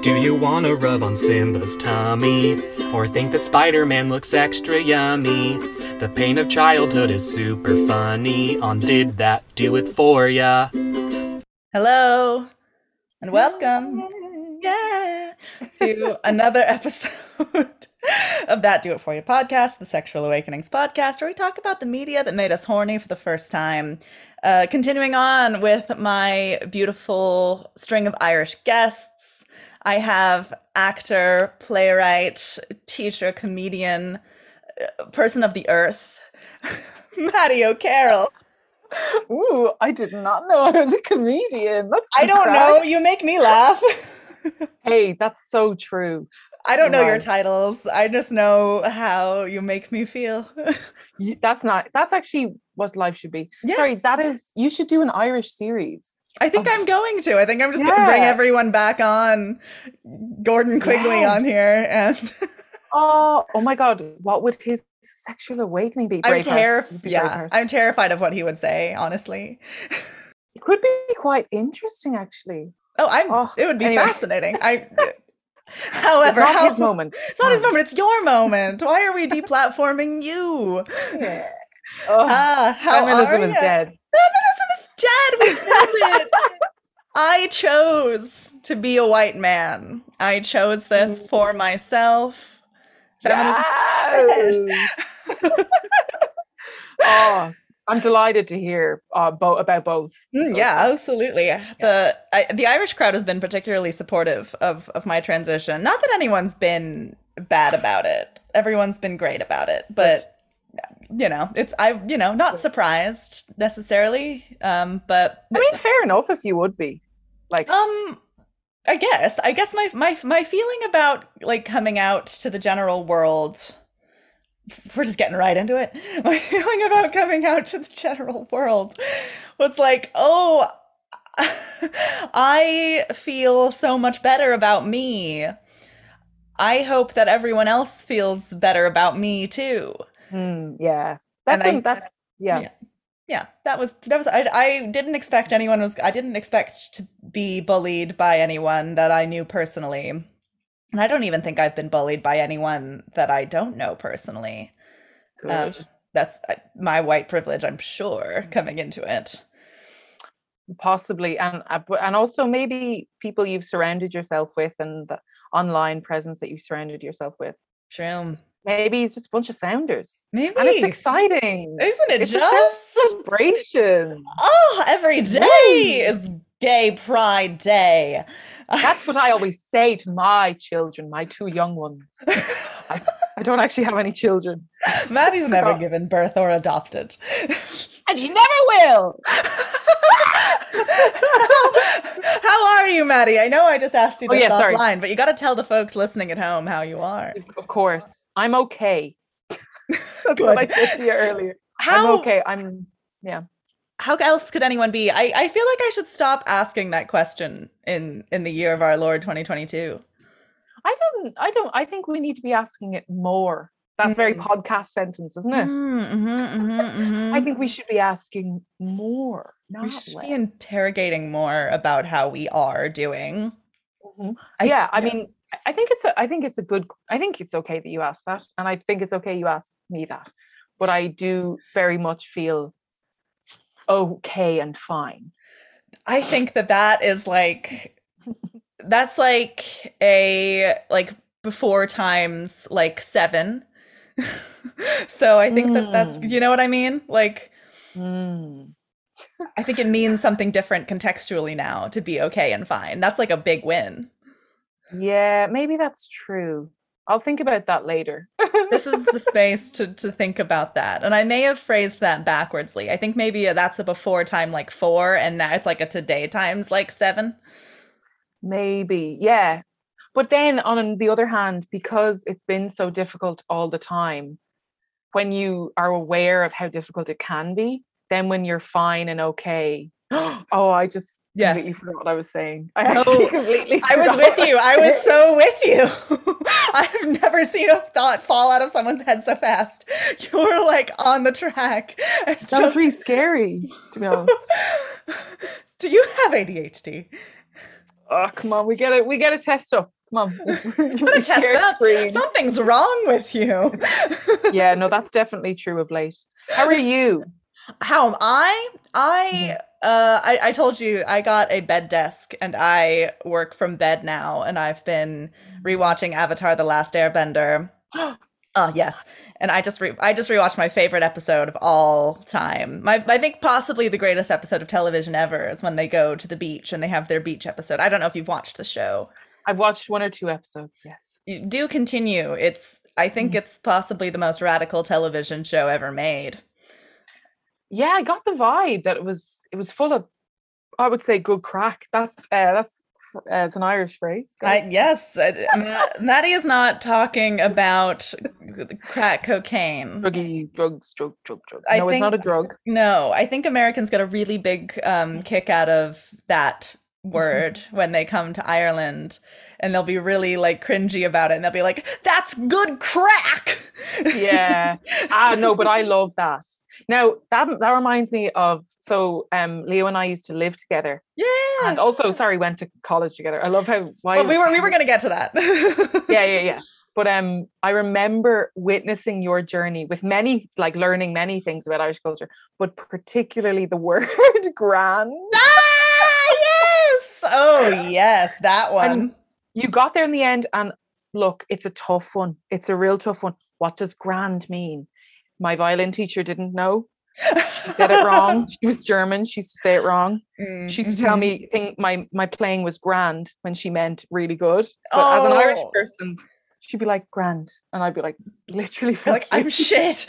Do you wanna rub on Simba's tummy? Or think that Spider Man looks extra yummy? The pain of childhood is super funny on Did That Do It For Ya? Hello and welcome, yeah, to another episode of That Do It For You podcast, the Sexual Awakenings podcast, where we talk about the media that made us horny for the first time. Uh, continuing on with my beautiful string of Irish guests, I have actor, playwright, teacher, comedian, uh, person of the earth, Maddie O'Carroll. Ooh, I did not know I was a comedian. That's I don't know. You make me laugh. Hey, that's so true. I don't know your titles. I just know how you make me feel. That's not. That's actually what life should be. Sorry, that is. You should do an Irish series. I think Oh. I'm going to. I think I'm just going to bring everyone back on. Gordon Quigley Yes. on here, and Oh, oh my God! What would his sexual awakening be? I'm terrified. Yeah, Braveheart. I'm terrified of what he would say. Honestly. It could be quite interesting, actually. Oh, I'm. Oh, it would be anyway. fascinating. I. However, It's not how, his moment. It's not his Hmm. moment. It's your moment. Why are we deplatforming you? Yeah. Oh, Ah, how are feminism is dead. Feminism is dead. We killed it. I chose to be a white man. I chose this Mm. for myself. Feminism. Yes. oh, I'm delighted to hear uh, bo- about both. Mm, yeah, absolutely. The I, the Irish crowd has been particularly supportive of of my transition. Not that anyone's been bad about it. Everyone's been great about it, but you know, it's I you know not surprised necessarily. Um, but I mean, fair enough if you would be. Like, Um, I guess. I guess my my my feeling about like coming out to the general world. We're just getting right into it. My feeling about coming out to the general world was like, oh, I feel so much better about me. I hope that everyone else feels better about me too. hmm, yeah, that's I- that's yeah. yeah. yeah that was that was I, I didn't expect anyone was i didn't expect to be bullied by anyone that i knew personally and i don't even think i've been bullied by anyone that i don't know personally. Um, that's uh, my white privilege i'm sure coming into it. Possibly, and uh, and also maybe people you've surrounded yourself with, and the online presence that you've surrounded yourself with. true. Maybe it's just a bunch of sounders, maybe and it's exciting. isn't it It's just? celebration. oh every day is gay pride day That's what I always say to my children, my two young ones. I don't actually have any children, maddie's never given birth or adopted and you never will. how are you, Maddie? I know I just asked you Oh, this yeah, sorry. offline, but you got to tell the folks listening at home how you are. Of course, I'm okay. That's what I said to you earlier. How I'm okay. I'm yeah. How else could anyone be? I, I feel like I should stop asking that question in in the year of our Lord 2022. I don't. I don't. I think we need to be asking it more. That's very Mm. podcast sentence, isn't it? Mm, mhm, mhm, mhm. I think we should be asking more, not we should less. be interrogating more about how we are doing. Mhm. I- yeah, I yeah. mean, I- I think it's a, I think it's a good. I think it's okay that you ask that, and I think it's okay you ask me that. But I do very much feel okay and fine. I think that that is like that's like a like before times like 7. so I think that that's Mm. you know what I mean? Like Mm. I think it means something different contextually now to be okay and fine. That's like a big win. Yeah, maybe that's true. I'll think about that later. This is the space to to think about that. And I may have phrased that backwardsly. I think maybe that's a before time like 4 and now it's like a today times like 7. Maybe, yeah. But then on the other hand, because it's been so difficult all the time, when you are aware of how difficult it can be, then when you're fine and okay, oh, I just completely Yes. forgot what I was saying. I actually No, completely I was with you. I was so with you. I've never seen a thought fall out of someone's head so fast. You were like on the track. That was just- really scary, to be honest. Do you have ADHD? Oh, come on, we get it. We get a test up. Come on. Gotta test up. Something's wrong with you. yeah, no, that's definitely true of late. How are you? How am I? I Mm-hmm. Uh I, I told you I got a bed desk and I work from bed now and I've been rewatching Avatar The Last Airbender. Oh yes, and I just re- I just rewatched my favorite episode of all time. My I think possibly the greatest episode of television ever is when they go to the beach and they have their beach episode. I don't know if you've watched the show. I've watched one or two episodes, yes. You do continue. It's I think Mm. it's possibly the most radical television show ever made. Yeah, I got the vibe that it was it was full of I would say good crack. That's uh, that's uh, it's an Irish phrase. I yes, Maddie is not talking about crack cocaine. druggy drugs, drug, drug, drug. I No, it's not a drug. No, I think Americans get a really big um, kick out of that word when they come to Ireland, and they'll be really like cringy about it, and they'll be like, "That's good crack." Yeah. ah, no, but I love that. Now that that reminds me of so um Leo and I used to live together, yeah. and also sorry went to college together. I love how why Well, we were we were gonna get to that. yeah yeah yeah. But um, I remember witnessing your journey with many like learning many things about Irish culture, but particularly the word grand. ah, yes. Oh yes, that one. And- You got there in the end, and look, it's a tough one. It's a real tough one. What does grand mean? My violin teacher didn't know. She said it wrong. She was German. She used to say it wrong. Mm, She used to tell me think my my playing was grand when she meant really good. But as an Irish Oh. person, she'd be like grand, and I'd be like literally like you." I'm shit.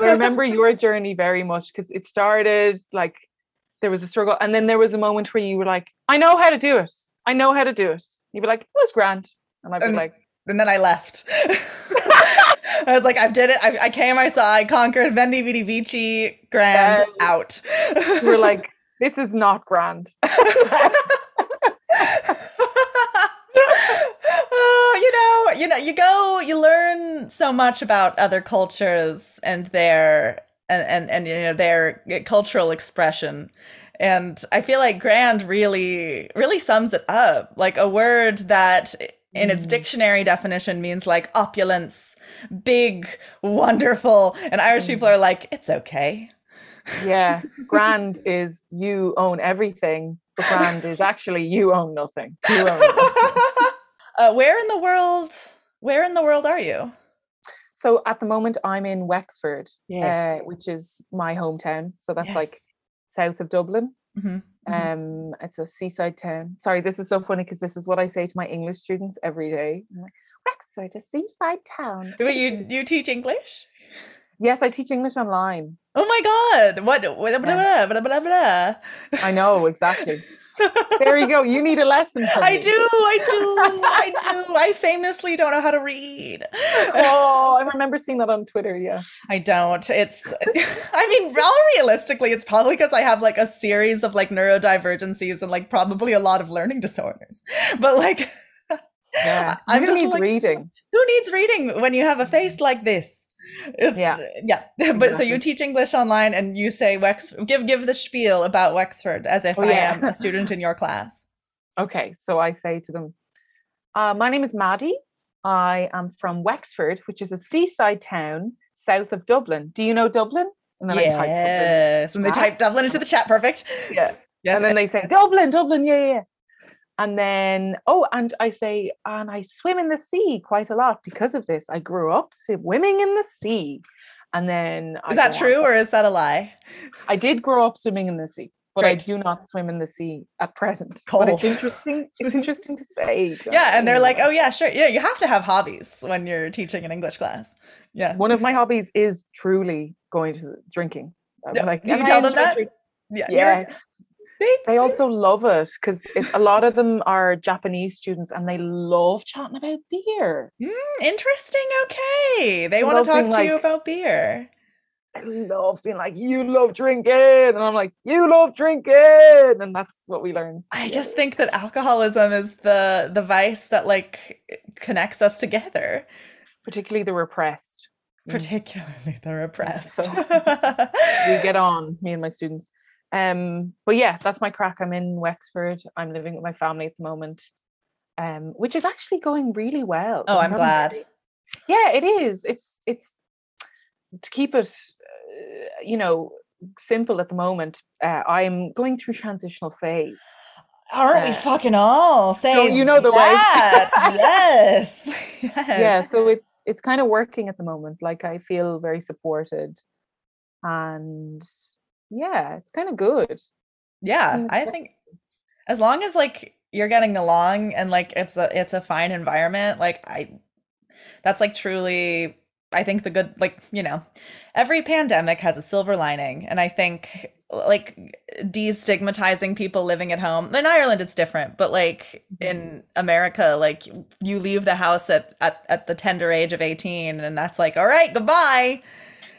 I remember your journey very much because it started like there was a struggle, and then there was a moment where you were like, "I know how to do it. I know how to do it." You'd be like, "It was grand," and I'd be And- like, and then I left. I was like, I did it. I, I came, I saw, I conquered Veni Vidi Vici, grand, out. we're like, this is not grand." Oh, you know, you know, you go, you learn so much about other cultures and their and and, and you know their cultural expression. And I feel like grand really really sums it up. Like a word that in its Mm. dictionary definition means like opulence, big, wonderful. And Irish people are like, it's okay. yeah, grand is you own everything. But grand is actually you own nothing. You own nothing. uh, where in the world? Where in the world are you? So at the moment, I'm in Wexford, Yes. uh, which is my hometown. So that's like south of Dublin. Mhm, mhm. Um, it's a seaside town. Sorry, this is so funny because this is what I say to my English students every day. I'm like, Wexford, a seaside town. Wait, you you teach English? Yes, I teach English online. Oh my god! What? Blah, blah, blah, blah, blah, blah. I know exactly. there you go. You need a lesson. I do, I do, I do. I famously don't know how to read. Oh, I remember seeing that on Twitter. Yeah. I don't. It's, I mean, all realistically, it's probably because I have like a series of like neurodivergencies and like probably a lot of learning disorders. But like, Yeah. I'm Who just needs like, reading? who needs reading when you have a mm-hmm. face like this? It's, Yeah. yeah. But so you teach English online and you say Wex, give give the spiel about Wexford as if Oh, I am a student in your class. Okay, so I say to them, uh, "My name is Maddie. I am from Wexford, which is a seaside town south of Dublin. Do you know Dublin?" And then I type Dublin. Yes, and they type Dublin into the chat. Perfect. Yeah. Yes. and then they say Dublin, Dublin, yeah, yeah. Yeah." And then, oh, and I say, and I swim in the sea quite a lot because of this. I grew up swimming in the sea. And then I is that true or is that a lie? I did grow up swimming in the sea, but I do not swim in the sea at present. But it's interesting. It's interesting to say. Yeah, and they're like, oh yeah, sure. Yeah, you have to have hobbies when you're teaching an English class. Yeah. one of my hobbies is truly going to drinking. Yeah, like, do you I tell them that? drink-" Yeah. Yeah, They, they also love it because a lot of them are Japanese students and they love chatting about beer. Mm, interesting. Okay. They want to talk to you about beer. I love being like, you love drinking, and I'm like, you love drinking, and that's what we learn. I just think that alcoholism is the the vice that like connects us together, particularly the repressed. Mm. particularly the repressed. We get on, me and my students. Um, but yeah, that's my crack. I'm in Wexford. I'm living with my family at the moment, um, which is actually going really well. Oh, I'm glad. really- Yeah, it is. It's it's to keep it, uh, you know, simple at the moment. Uh, I'm going through transitional phase. Aren't we Uh, fucking all? Say you know the way. that. yes. yes. yeah so it's it's kind of working at the moment like i feel very supported and yeah it's kind of good Yeah, I think as long as like you're getting along and like it's a it's a fine environment, like I that's like truly I think the good like, you know, every pandemic has a silver lining and I think like destigmatizing people living at home. In Ireland it's different, but like mm-hmm. in America like you leave the house at at, at the tender age of 18 and that's like, "All right, goodbye."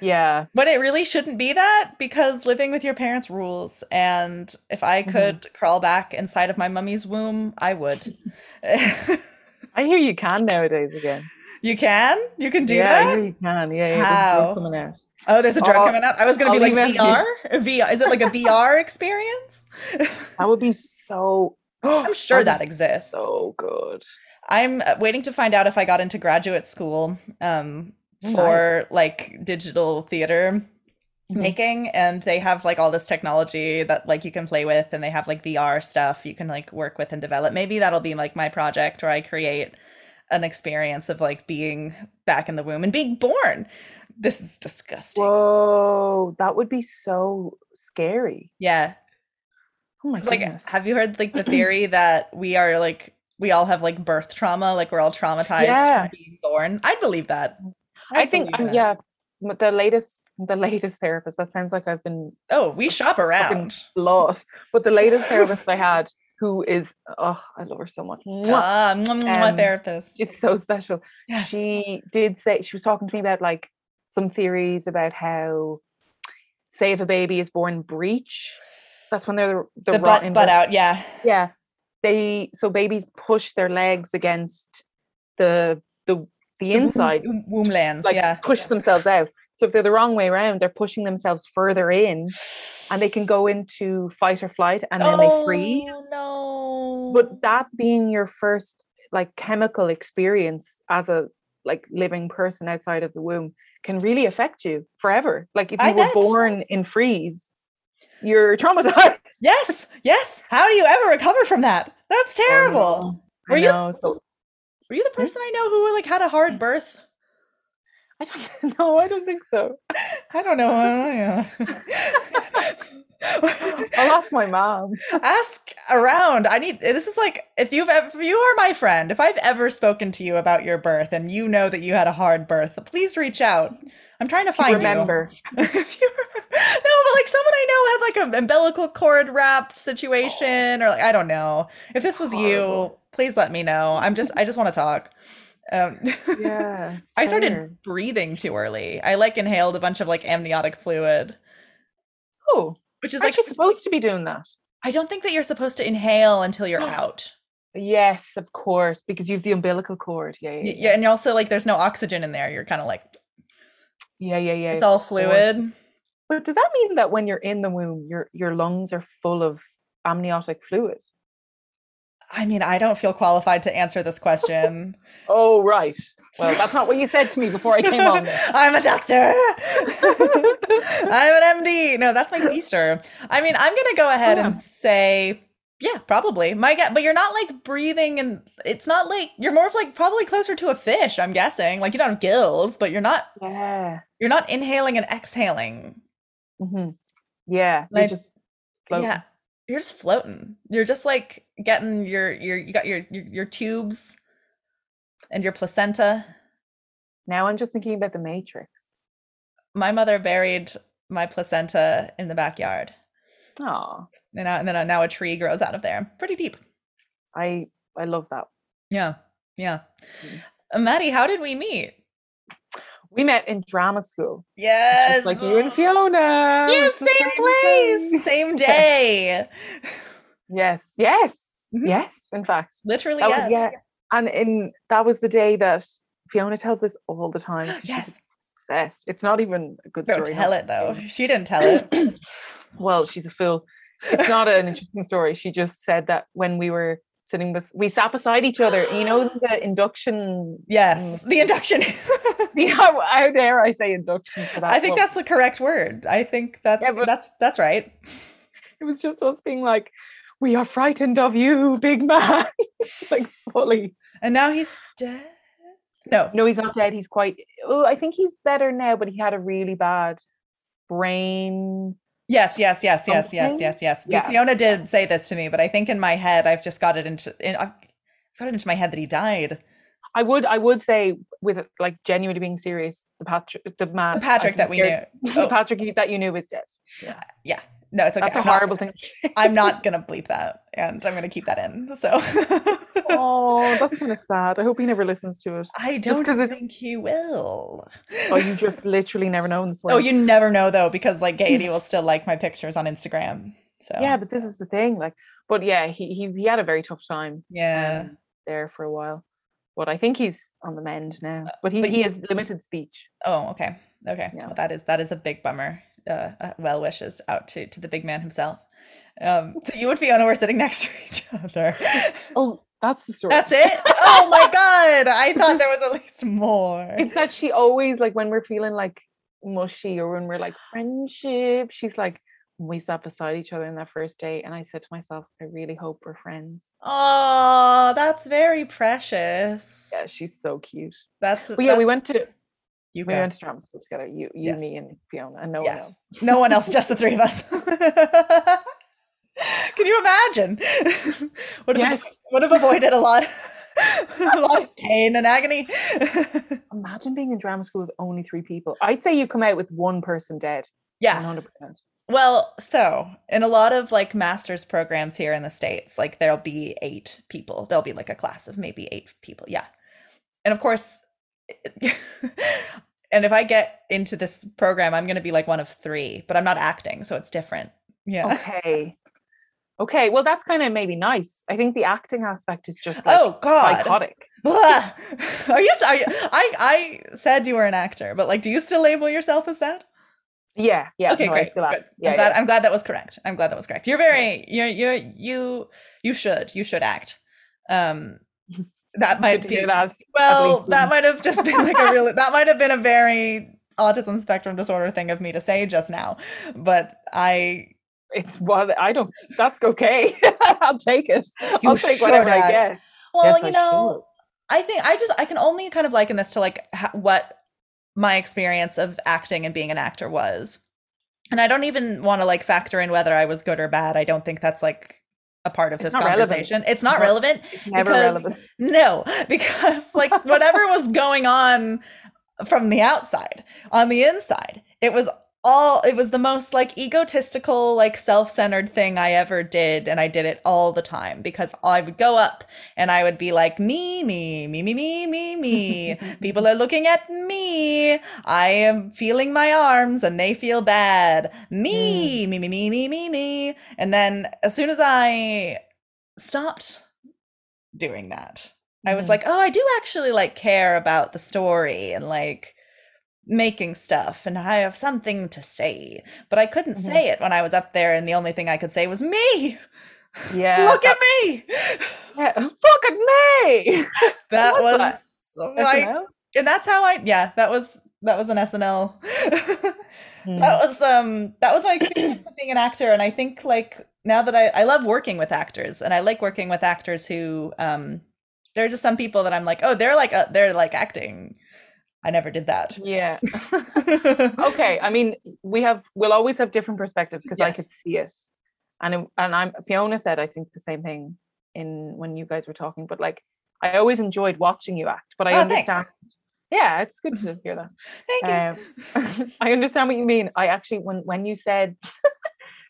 Yeah But it really shouldn't be that because living with your parents rules. And if I Mhm. could crawl back inside of my mummy's womb, I would. i hear you can nowadays again you can? You can do yeah i that? hear you can yeah, yeah there's How? out Oh, there's a drug Oh, coming out. I was going to be like VR? VR. Is it like a VR experience? that would be so I'm sure that that'd exists. so good I'm uh, waiting to find out if I got into graduate school um, For like digital theater Mhm. making and they have like all this technology that like you can play with and they have like VR stuff you can like work with and develop. Maybe that'll be like my project where I create an experience of like being back in the womb and being born. This is disgusting. whoa that would be so scary Yeah. oh my It's like goodness have you heard like the theory that we are like we all have like birth trauma, like we're all traumatized Yeah. from being born. I believe that. I think um, yeah the latest the latest therapist that sounds like i've been Oh, we shop around. lot. But the latest therapist I had, who is oh, I love her so much. Ah, mwah, mwah, Um, therapist. She's so special. Yes. She did say she was talking to me about like some theories about how, say, if a baby is born breech, that's when they're the, the rotten butt, butt out, yeah. Yeah, they so babies push their legs against the the the inside, womb, womb lands, like yeah. push themselves out. So if they're the wrong way around, they're pushing themselves further in, and they can go into fight or flight, and then they freeze. Oh, no. But that being your first like chemical experience as a like living person outside of the womb can really affect you forever. Like if I you were bet. born in freeze, you're traumatized. yes, yes. How do you ever recover from that? That's I terrible. know, I Were you- so- Were you the person I know who like had a hard mm. birth? I don't know. I don't think so. I don't know. I I'll ask my mom. Ask around. I need. This is like if you've ever, if you are my friend, if I've ever spoken to you about your birth and you know that you had a hard birth, please reach out. I'm trying to find you. Remember, If you no, but like someone I know had like an umbilical cord wrapped situation, or like I don't know. If this was you, please let me know. I'm just I just want to talk. Um, yeah. I started breathing too early. I like inhaled a bunch of like amniotic fluid, Oh, which is aren't like you supposed to be doing that? I don't think that you're supposed to inhale until you're out. Yes, of course, because you've the umbilical cord. Yeah, yeah, yeah, Yeah, and also like there's no oxygen in there. You're kind of like yeah, yeah. yeah, it's all fluid. But does that mean that when you're in the womb, your your lungs are full of amniotic fluid? I mean, I don't feel qualified to answer this question. Oh, right. Well, that's not what you said to me before I came on. I'm a doctor. I'm an MD. No, that's my sister. I mean, I'm gonna go ahead Yeah. and say, yeah, probably. My guess, but you're not like breathing, and it's not like you're more of like probably closer to a fish. I'm guessing. Like you don't have gills, but you're not yeah. you're not inhaling and exhaling. hmm Yeah. Like, just floating. Yeah, you're just floating. You're just like getting your your you got your your, your tubes and your placenta. Now I'm just thinking about the Matrix. My mother buried my placenta in the backyard. Oh, And now, and then uh, now a tree grows out of there. Pretty deep. I I love that. Yeah. Yeah. Mm. Uh, Maddie, how did we meet? We met in drama school. Yes. Like you and Fiona. Yes, the same place, thing. same day. Yes, yes, Mhm. yes. In fact, Literally, that yes. was yeah. And in that was the day that Fiona tells this all the time. Yes. obsessed. It's not even a good story. Don't story. tell it though. She didn't tell it. well, she's a fool. It's not an interesting story. She just said that when we were sitting, bes- we sat beside each other. You know the induction. Yes, the induction. The, how, how dare I say induction for that? I think that's the correct word. I think that's Yeah, that's that's right. it was just us being like, "We are frightened of you, big man." like fully. And now he's dead. No. No, he's not dead. He's quite. Oh, I think he's better now, but he had a really bad brain. Yes, yes, yes, yes, yes, yes, yes. Yeah. Fiona did say this to me, but I think in my head I've just got it into in, I've got it into my head that he died. I would, I would say, with like genuinely being serious, the Patrick, the man, The Patrick that we knew. the Oh. Patrick that you knew was dead. Yeah. Yeah. No, it's okay. That's a I'm not- horrible thing. I'm not gonna bleep that, and I'm gonna keep that in. So oh, that's kind of sad. I hope he never listens to it. I Just don't think he will. Oh, you just literally never know in this world. Oh, you never know though, because like Gaiety will still like my pictures on Instagram. So Yeah, but this is the thing. Like, but yeah, he he, he had a very tough time. yeah. um, there for a while. But I think he's on the mend now. But he, but he has limited speech. Oh, okay. Okay. Yeah. Well, that is that is a big bummer. Uh, uh, well wishes out to to the big man himself. Um, so you and Fiona were sitting next to each other. Oh, that's the story. That's it. Oh my god! I thought there was at least more. It's that she always like when we're feeling like mushy or when we're like friendship, she's like we sat beside each other in that first date, and I said to myself, I really hope we're friends. Oh, that's very precious. Yeah, she's so cute. That's. Yeah, we went to You we go. went to drama school together. You, you, Yes. me, and Fiona, and no one else. No one else, just the three of us. Can you imagine? would have Yes. would have avoided a lot, a lot of pain and agony. Imagine being in drama school with only three people. I'd say you come out with one person dead. yeah. 100%. Well, so in a lot of like master's programs here in the States, like there'll be eight people. There'll be like a class of maybe eight people. Yeah. And of course, and if I get into this program, I'm going to be like one of three, but I'm not acting. So it's different. Yeah. Okay. Okay. Well, that's kind of maybe nice. I think the acting aspect is just like oh, God. psychotic. Are you, are you, I, I said you were an actor, but like, do you still label yourself as that? Yeah. Yeah. okay, no, great. good. act. Yeah. I'm glad. yeah. I'm glad that was correct. I'm glad that was correct. You're very. You're. You're. You. You should. You should act. Um, that might be. that. Well, that might have just been like a really. That might have been a very autism spectrum disorder thing of me to say just now, but I. It's what I don't. That's okay. I'll take it. I'll take should whatever I get. Well, Yes, you I know, I think I just I can only kind of liken this to like ha- what my experience of acting and being an actor was. And I don't even want to like factor in whether I was good or bad. I don't think that's like a part of It's this not relevant. conversation. It's not not- relevant. It's never because- relevant. No, because like whatever was going on from the outside, on the inside, it was all it was the most like egotistical, like self-centered thing I ever did and I did it all the time because I would go up and I would be like me me me me me me me. People are looking at me. I am feeling my arms and they feel bad. Me me me me me me me. And then as soon as I stopped doing that. I was Mhm. like, oh, I do actually like care about the story and like making stuff and I have something to say. But I couldn't Mhm. say it when I was up there and the only thing I could say was me. Yeah. Look at me. yeah. Look at me. That was was like SNL? and that's how I yeah, that was that was an SNL. Hmm. that was um that was my experience of being an actor and i think like now that i i love working with actors and i like working with actors who um there are just some people that i'm like oh they're like uh, they're like acting i never did that Yeah. okay. I mean, we have we'll always have different perspectives because I could see it, and it, and I'm Fiona said I think the same thing in when you guys were talking, but like I always enjoyed watching you act, but I Oh, thanks. understand. Yeah, it's good to hear that. thank you Um, I understand what you mean. I actually when when you said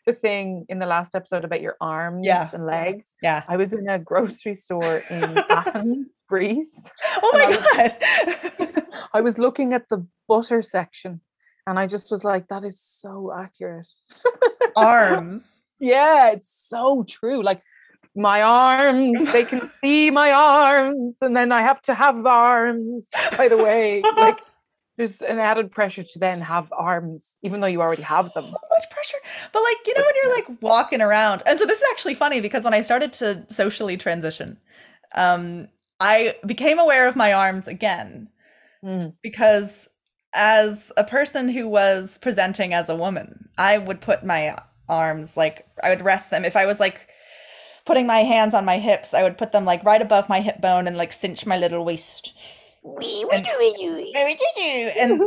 the thing in the last episode about your arms Yeah. and legs, yeah I was in a grocery store in Athens, Greece. oh my I god I was looking at the butter section and I just was like, that is so accurate. arms yeah, it's so true. Like my arms, they can see my arms, and then I have to have arms, by the way. Like there's an added pressure to then have arms, even though you already have them. so much pressure. But like, you know, when you're like walking around, and so this is actually funny because when I started to socially transition, um, I became aware of my arms again Mm. because as a person who was presenting as a woman, I would put my arms like I would rest them if I was like putting my hands on my hips, I would put them like right above my hip bone and like cinch my little waist. And- and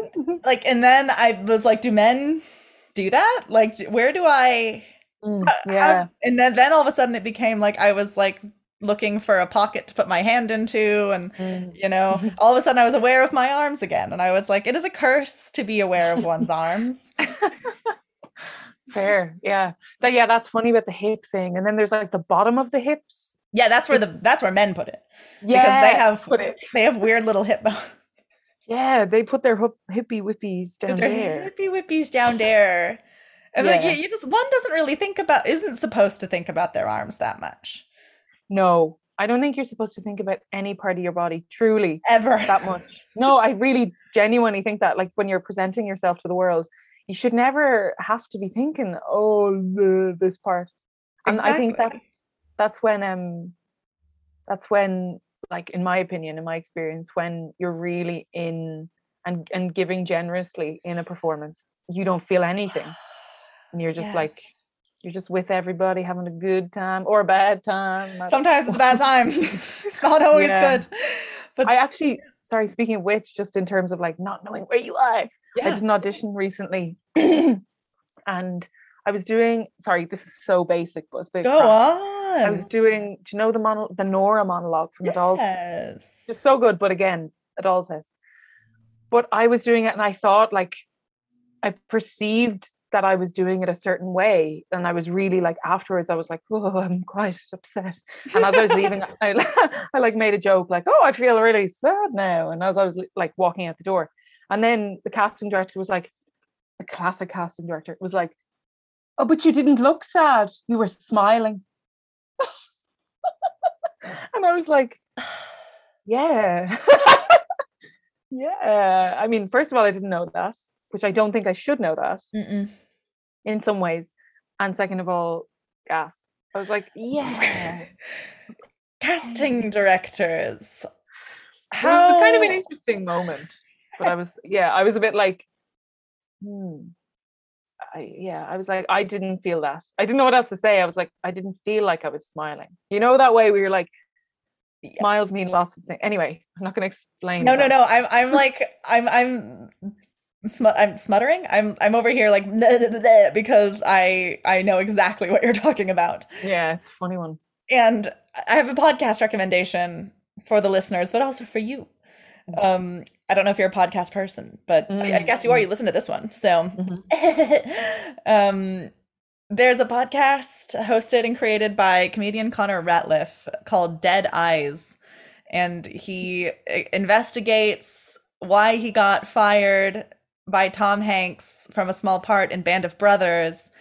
like and then I was like, do men do that? Like where do I Mm, how- how- yeah. and then, then all of a sudden it became like I was like looking for a pocket to put my hand into and Mm. you know all of a sudden I was aware of my arms again and I was like it is a curse to be aware of one's arms. Fair. Yeah. That, yeah, that's funny about the hip thing. And then there's like the bottom of the hips. Yeah, that's where the that's where men put it Yeah. because they have put it. they have weird little hip bones. Yeah, they put their hip, hippie whippies down there. hippie whippies down there. And like Yeah. you, you just one doesn't really think about isn't supposed to think about their arms that much. No, I don't think you're supposed to think about any part of your body truly Ever. that much. No, I really genuinely think that like when you're presenting yourself to the world, you should never have to be thinking, oh, the, this part. And I think that's that's when um that's when like in my opinion, in my experience, when you're really in and and giving generously in a performance, you don't feel anything. And you're just like Yes. You're just with everybody having a good time or a bad time. Sometimes it's a bad time. it's not always Yeah. good. But I actually, sorry, speaking of which, just in terms of like not knowing where you are, I did an audition recently, and I was doing. Sorry, this is so basic, but it's big. Go on. I was doing. Do you know the mono, the Nora monologue from the Dolls? Yes. It's so good, but again, a Doll's House. But I was doing it, and I thought like I perceived that I was doing it a certain way, and I was really like afterwards. I was like, "Oh, I'm quite upset." And as I was leaving, I, I like made a joke like, "Oh, I feel really sad now." And as I was like walking out the door, and then the casting director was like, a classic casting director was like, "Oh, but you didn't look sad. You were smiling." and I was like, "Yeah, yeah." I mean, first of all, I didn't know that, which I don't think I should know that Mm-mm. In some ways, and second of all, gas. I was like, "Yeah." Casting directors. It How was kind of an interesting moment, but I was, yeah, I was a bit like, hmm. I, yeah, I was like, I didn't feel that. I didn't know what else to say. I was like, I didn't feel like I was smiling. You know that way where you're like, Yeah. smiles mean lots of things. Anyway, I'm not going to explain. No, no, no. I'm I'm like I'm I'm smut I'm smuttering. I'm I'm over here like because I I know exactly what you're talking about. Yeah, it's a funny one. And I have a podcast recommendation for the listeners, but also for you. Mm. Um, I don't know if you're a podcast person, but I, I guess you are. You listen to this one, so. Mhm. um, there's a podcast hosted and created by comedian Connor Ratliff called Dead Eyes, and he investigates why he got fired by Tom Hanks from a small part in Band of Brothers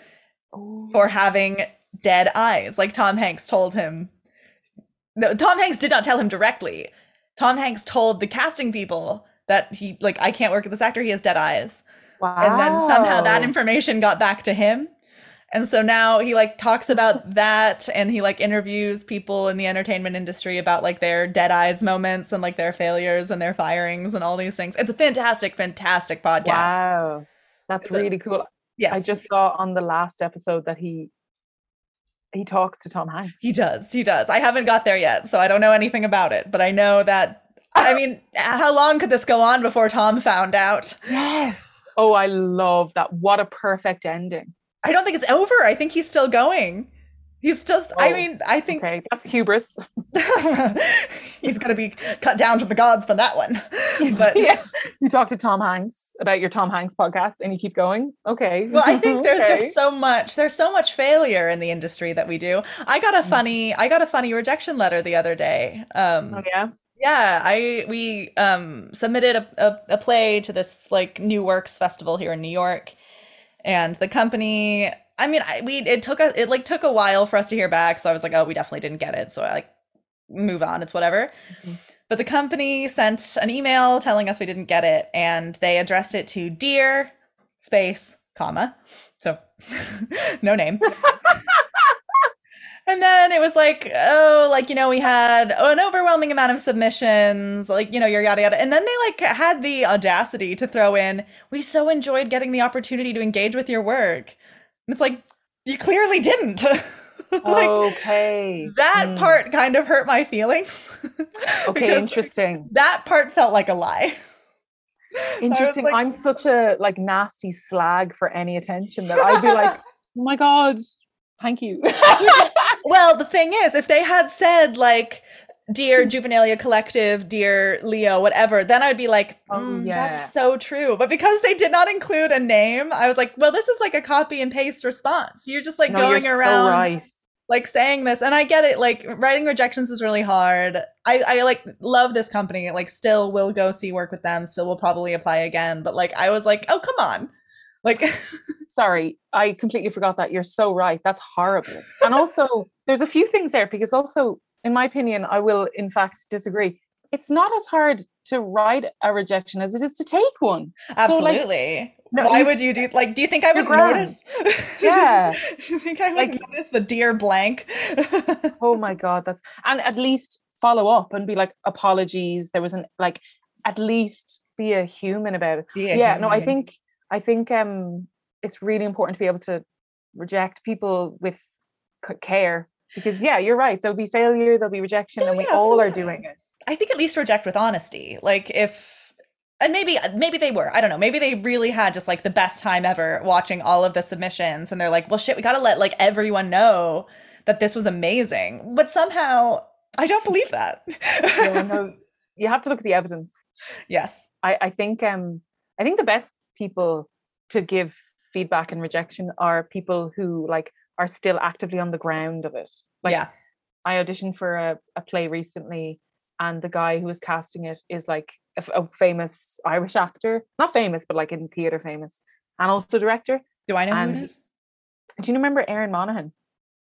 oh. for having dead eyes. Like Tom Hanks told him. No, Tom Hanks did not tell him directly. Tom Hanks told the casting people that he like I can't work with this actor. He has dead eyes, wow. and then somehow that information got back to him. And so now he like talks about that and he like interviews people in the entertainment industry about like their dead eyes moments and like their failures and their firings and all these things. It's a fantastic, fantastic podcast. Wow. That's It's a- really cool. Yes. I just saw on the last episode that he he talks to Tom Hanks. He does. He does. I haven't got there yet, so I don't know anything about it, but I know that I mean, how long could this go on before Tom found out? Yes. Oh, I love that. What a perfect ending. I don't think it's over. I think he's still going. He's just I Oh, mean, I think Okay, that's hubris. he's going to be cut down from the gods for that one. But yeah, you talk to Tom Hanks about your Tom Hanks podcast and you keep going. Okay. well, I think there's Okay. just so much there's so much failure in the industry that we do. I got a Mm. funny I got a funny rejection letter the other day. Um Oh, yeah. Yeah, I we um submitted a, a, a play to this like New Works festival here in New York, and the company. I mean, I, we it took a it like took a while for us to hear back, so I was like, oh, we definitely didn't get it. So I like move on. It's whatever. Mhm. But the company sent an email telling us we didn't get it, and they addressed it to Dear Space, comma. So no name. and then it was like, oh, like, you know, we had an overwhelming amount of submissions, like, you know, your yada, yada. And then they like had the audacity to throw in, we so enjoyed getting the opportunity to engage with your work. And it's like, you clearly didn't. like, okay. that Hmm. part kind of hurt my feelings. Okay, interesting. That part felt like a lie. Interesting. like- I'm such a like nasty slag for any attention that I'd be like, oh my god, thank you. Well, the thing is, if they had said like dear Juvenilia Collective, dear Leo, whatever, then I'd be like, Oh, "Mm, yeah. that's so true. But because they did not include a name, I was like, well, this is like a copy and paste response. You're just like No, going so around right. like saying this and i get it like writing rejections is really hard i i like love this company like still will go see work with them still will probably apply again but like i was like oh come on like Sorry, I completely forgot that. You're so right. That's horrible. And also, there's a few things there because also, in my opinion, I will in fact disagree. It's not as hard to write a rejection as it is to take one. absolutely no, why you- would you do like do you think i would grand. notice Yeah. you think i would Like- notice the dear blank Oh my god, that's and at least follow up and be like apologies. There was an like at least be a human about it. yeah no i think i think um it's really important to be able to reject people with care because yeah you're right there'll be failure there'll be rejection No, and we yeah, all are doing it I think at least reject with honesty. Like if and maybe maybe they were. I don't know. Maybe they really had just like the best time ever watching all of the submissions and they're like, "Well shit, we got to let like everyone know that this was amazing." But somehow I don't believe that. yeah, no, you have to look at the evidence yes. I, I think um i think the best people to give feedback and rejection are people who like are still actively on the ground of it like yeah. I auditioned for a, a play recently, and the guy who was casting it is like a famous Irish actor, not famous, but like in theatre famous, and also director. Do I know who and it he- is? Do you remember Aaron Monaghan?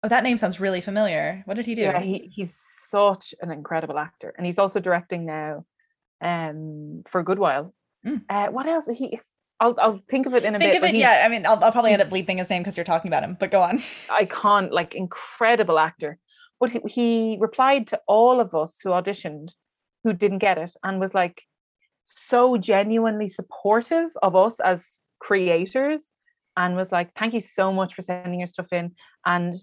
Oh, that name sounds really familiar. What did he do? Yeah, he, he's such an incredible actor, and he's also directing now, um, for a good while. Mm. Uh, what else? He, I'll I'll think of it in a Think bit. of it. Yeah, I mean, I'll, I'll probably end up mm. bleeping his name because you're talking about him. But go on. icon, like incredible actor. But he, he replied to all of us who auditioned who didn't get it and was like so genuinely supportive of us as creators and was like, thank you so much for sending your stuff in and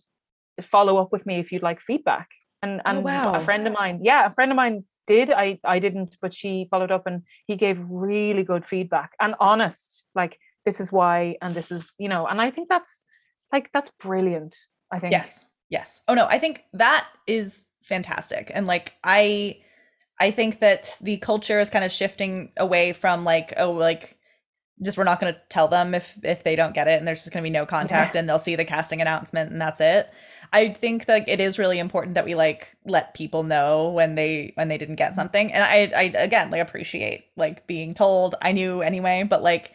follow up with me if you'd like feedback. And oh, and wow. a friend of mine, yeah, a friend of mine did. I I didn't, but she followed up and he gave really good feedback and honest, like this is why and this is, you know, and I think that's like that's brilliant. I think. Yes. Yes. Oh no, I think that is fantastic. And like I I think that the culture is kind of shifting away from like oh like just we're not going to tell them if if they don't get it and there's just going to be no contact and they'll see the casting announcement and that's it. I think that it is really important that we like let people know when they when they didn't get something. And I I again like appreciate like being told. I knew anyway, but like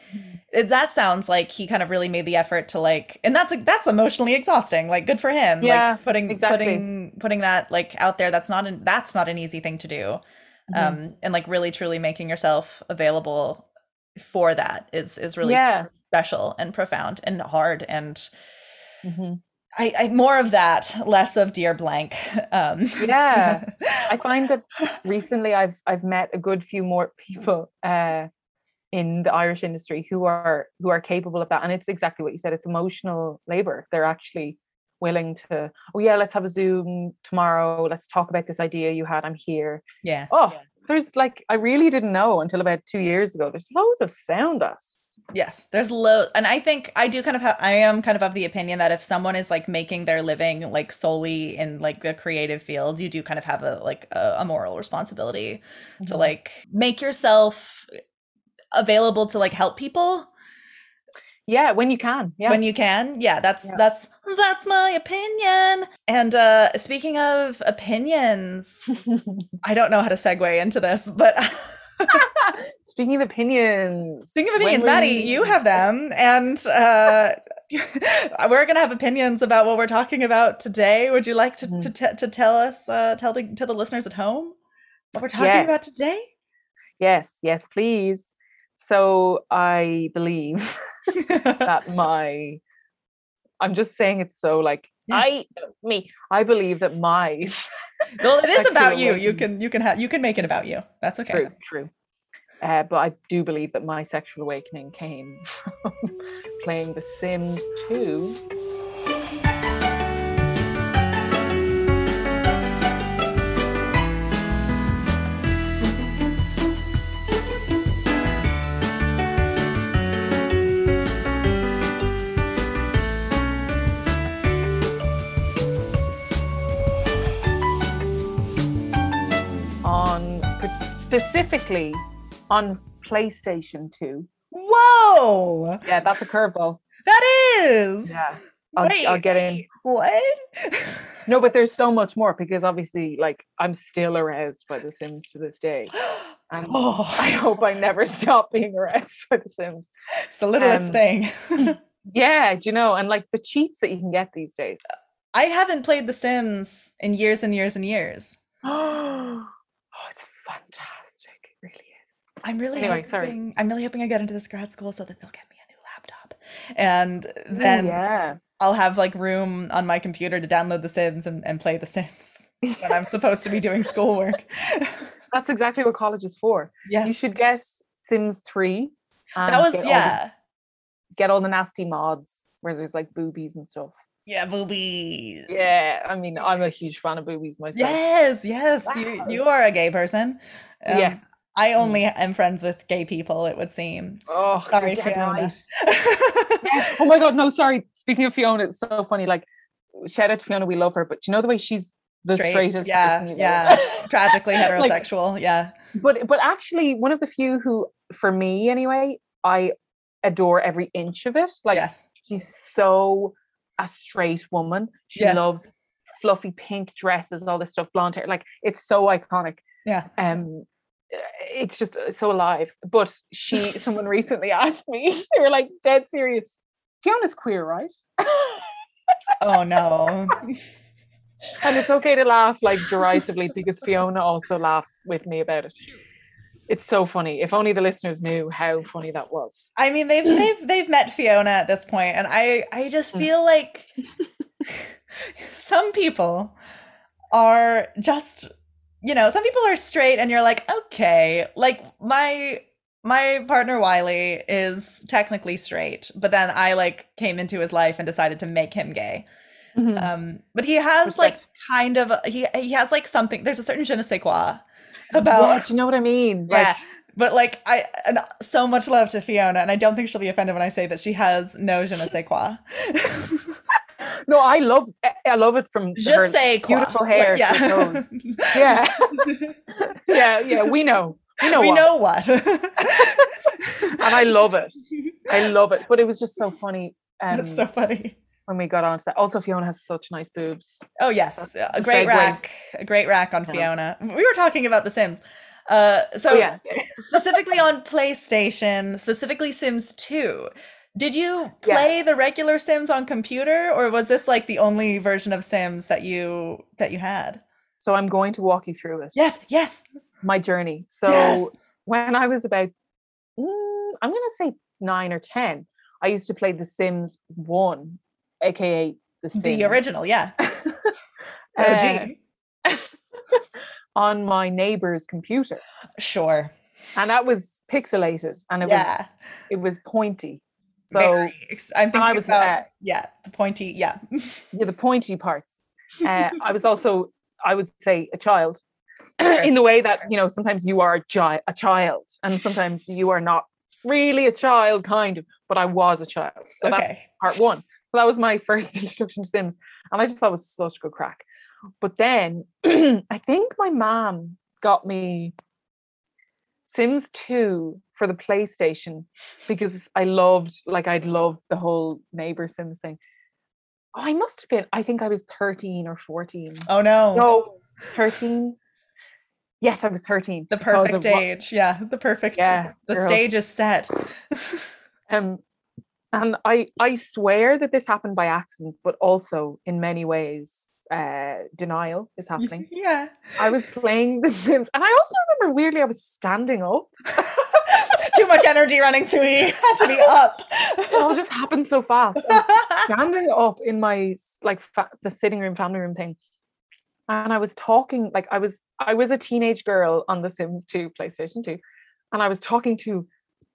it- that sounds like he kind of really made the effort to like and that's like that's emotionally exhausting like good for him Yeah, like putting exactly. putting putting that like out there that's not an that's not an easy thing to do Mhm. um and like really truly making yourself available for that is is really yeah. special and profound and hard and Mhm. I, I more of that less of dear blank um Yeah. I find that recently I've I've met a good few more people uh, in the Irish industry who are who are capable of that, and it's exactly what you said. It's emotional labor. They're actually willing to. Oh yeah, let's have a Zoom tomorrow. Let's talk about this idea you had. I'm here. yeah Oh, there's like I really didn't know until about two years ago. There's loads of sound us. Yes, there's low, and I think I do kind of have. I am kind of of the opinion that if someone is like making their living like solely in like the creative field, you do kind of have a like a, a moral responsibility to Mhm. like make yourself available to like help people yeah, when you can. Yeah. when you can. Yeah, that's Yeah. that's that's my opinion. And uh speaking of opinions, I don't know how to segue into this, but Speaking of opinions. Speaking of opinions, Maddie, you have them, and uh, we're gonna have opinions about what we're talking about today. Would you like to to, Mhm. te- to tell us, uh, tell the to the listeners at home? what we're talking about today? Yes, yes, please. So I believe that my I'm just saying it's so like Yes. I me. I believe that my well, it is about you. You can you can have you can make it about you. That's okay. true, true. Uh, but I do believe that my sexual awakening came from playing The Sims 2. Specifically on PlayStation 2. Whoa, Yeah, that's a curveball. that is. Yeah. I'll, I'll Wait, get in. What? No, but there's so much more because obviously, like, I'm still aroused by The Sims to this day. And I oh, hope I never stop being aroused by The Sims. it's the littlest um, thing. Yeah, do you know? And like the cheats that you can get these days. I haven't played The Sims in years and years and years. oh, it's fantastic. It really is. I'm really Anyway, sorry. hoping I'm really hoping I get into this grad school so that they'll get me a new laptop. And Ooh, then yeah. I'll have like room on my computer to download The Sims and, and play The Sims when I'm supposed to be doing schoolwork. That's exactly what college is for. yes. You should get Sims 3. that was get all the- yeah. get all the nasty mods where there's like boobies and stuff. Yeah, boobies. Yeah, I mean, I'm a huge fan of boobies myself. Yes, yes. You you are a gay person. Um, yes. I Mm. only am friends with gay people, it would seem. Oh, Sorry, Fiona. Yes. Oh my god, no, sorry. Speaking of Fiona, it's so funny. Like, shout out to Fiona, we love her, but you know the way she's the Straight, straightest yeah, person you know? yeah. Tragically Like, heterosexual. yeah. but but actually, one of the few who, for me anyway, I adore every inch of it. Like, yes. she's so a straight woman. She Yes. loves fluffy pink dresses, all this stuff, blonde hair. Like, it's so iconic. Yeah. um it's just uh, so alive but she someone recently asked me they were like dead serious. Fiona's queer right? Oh no. and it's okay to laugh like derisively because fiona also laughs with me about it. It's so funny. If only the listeners knew how funny that was. I mean they've they've they've met Fiona at this point and I I just Mm. feel like some people are just you know, some people are straight and you're like, okay, like my my partner Wiley is technically straight, but then I like came into his life and decided to make him gay. Mhm. Um, but he has like kind of he he has like something. There's a certain je ne sais quoi yeah, about do you know what i mean yeah. like But like I and so much love to Fiona, and I don't think she'll be offended when I say that she has no je ne sais quoi. no i love i love it from Just say beautiful Like, hair to yeah. yeah yeah yeah we know we know we what. know what. and I love it. I love it. But it was just so funny um, That's so funny. when we got onto that. Also, Fiona has such nice boobs. Oh yes, That's a great rack, a great rack on Yeah. Fiona. We were talking about The Sims. Uh, so Oh yeah, specifically on PlayStation, specifically Sims 2. Did you Yeah. play the regular Sims on computer, or was this like the only version of Sims that you that you had? so I'm going to walk you through it. Yes, yes, My journey. So Yes. when I was about, mm, I'm going to say nine or ten, I used to play The Sims One, aka The Sims. the original, yeah. uh, OG. on my neighbor's computer, Sure. and that was pixelated, and it yeah. was it was pointy. So very I'm thinking I was, about uh, yeah, the pointy, yeah. yeah, the pointy parts. Uh, I was also, I would say, a child Sure. in the way that you know sometimes you are a, gi- a child, and sometimes you are not really a child, kind of. But I was a child, so that's part one. So that was my first introduction to Sims, and I just thought it was such a good crack. But then I think my mom got me Sims 2 for the PlayStation because I loved, like, I'd loved the whole neighbor Sims thing. Oh, I must have been, I think I was 13 or 14. Oh no. No, 13. Yes, I was 13. the perfect of what- age. Yeah, the perfect Yeah, the girls. stage is set. Um, and I I swear that this happened by accident, but also in many ways uh, denial is happening. Yeah. I was playing The Sims, and I also remember weirdly I was standing up. Too much energy running through you. Had to be up. It all just happened so fast. Standing up in my like fa- the sitting room, family room thing, and I was talking like I was I was a teenage girl on The Sims 2 PlayStation 2, and I was talking to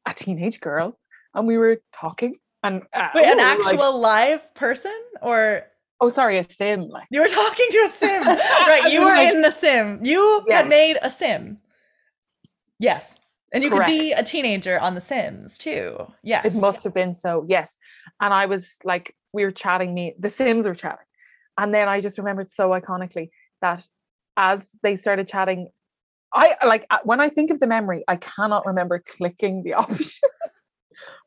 a teenage girl, and we were talking. And uh, Wait, an we were like- actual live person or oh, sorry, a sim. You were talking to a sim? right, you were in the sim. You had made a sim. Yes. And you could be a teenager on The Sims too. Yes. It must have been so, yes. And I was like, we were chatting, me, the Sims were chatting. And then I just remembered so iconically that as they started chatting, I like uh, when I think of the memory, I cannot remember clicking the option.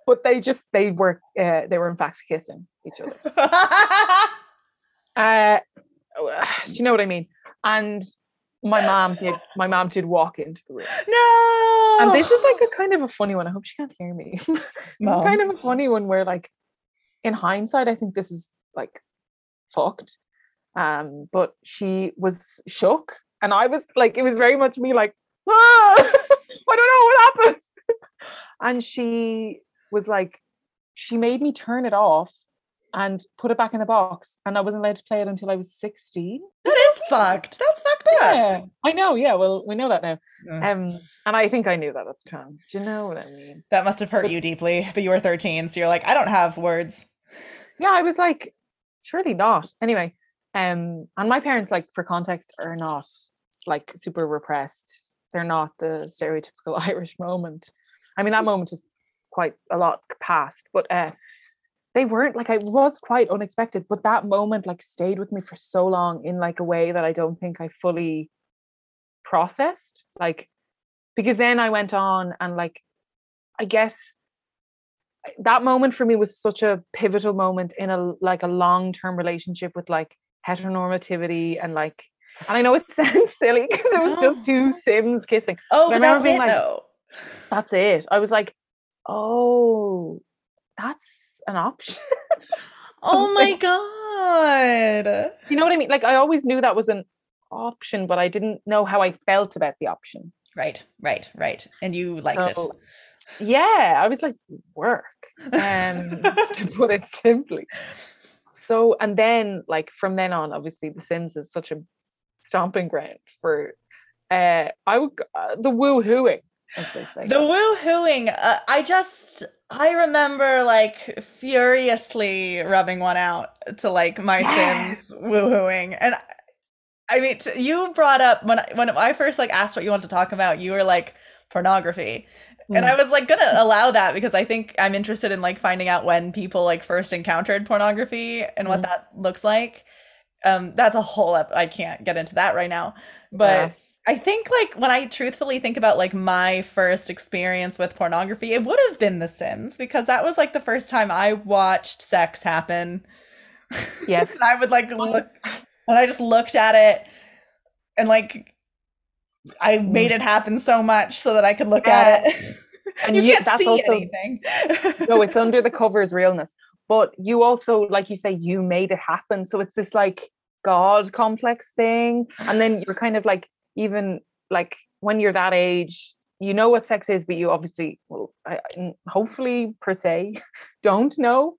but they just they were uh, they were in fact kissing each other. Uh, do you know what I mean? And my mom did my mom did walk into the room. no. And this is like a kind of a funny one. I hope she can't hear me. It's kind of a funny one where like in hindsight, I think this is like fucked. Um, but she was shook. And I was like, it was very much me like, ah, I don't know what happened. and she was like, she made me turn it off and put it back in the box. And I wasn't allowed to play it until I was 16. that is fucked. That's fucked up. Yeah, I know. Yeah, well, we know that now. Yeah. Um, and I think I knew that at the time. Do you know what I mean? That must have hurt you deeply, but you were 13, so you're like, I don't have words. yeah, I was like, surely not. Anyway, um, and my parents, like for context, are not like super repressed. They're not the stereotypical Irish moment. I mean, that moment is quite a lot past, but uh, they weren't like I was quite unexpected. But that moment like stayed with me for so long in like a way that I don't think I fully processed. Like because then I went on and like I guess that moment for me was such a pivotal moment in a like a long-term relationship with like heteronormativity and like and I know it sounds silly because it was just two sims kissing. Oh, But that's it like- though. That's it. I was like, oh, that's an option. Oh my god. you know what I mean? Like I always knew that was an option, but I didn't know how I felt about the option. Right, right, right. And you liked So, yeah, I was like, work, um, to put it simply. So, and then like from then on, obviously, The Sims is such a stomping ground for. Uh, I would uh, the woo hooing, as they say. it. The woo-hooing. Uh, I just I remember like furiously rubbing one out to like my Yeah. Sims woo-hooing. And I- mean, t- you brought up when I, when I first like asked what you wanted to talk about, you were like pornography. And Mm. I was like gonna allow that because I think I'm interested in like finding out when people like first encountered pornography and what Mm. that looks like. Um, that's a whole ep- I can't get into that right now. But Yeah. I think like when I truthfully think about like my first experience with pornography, it would have been The Sims because that was like the first time I watched sex happen. Yeah. and I would like look and I just looked at it and like I mm. made it happen so much so that I could look at it. And you you- can't see also- anything. no, it's under the covers realness. But you also, like you say, you made it happen. So it's this like God complex thing. And then you're kind of like, even like when you're that age, you know what sex is, but you obviously, well, I, hopefully per se, don't know.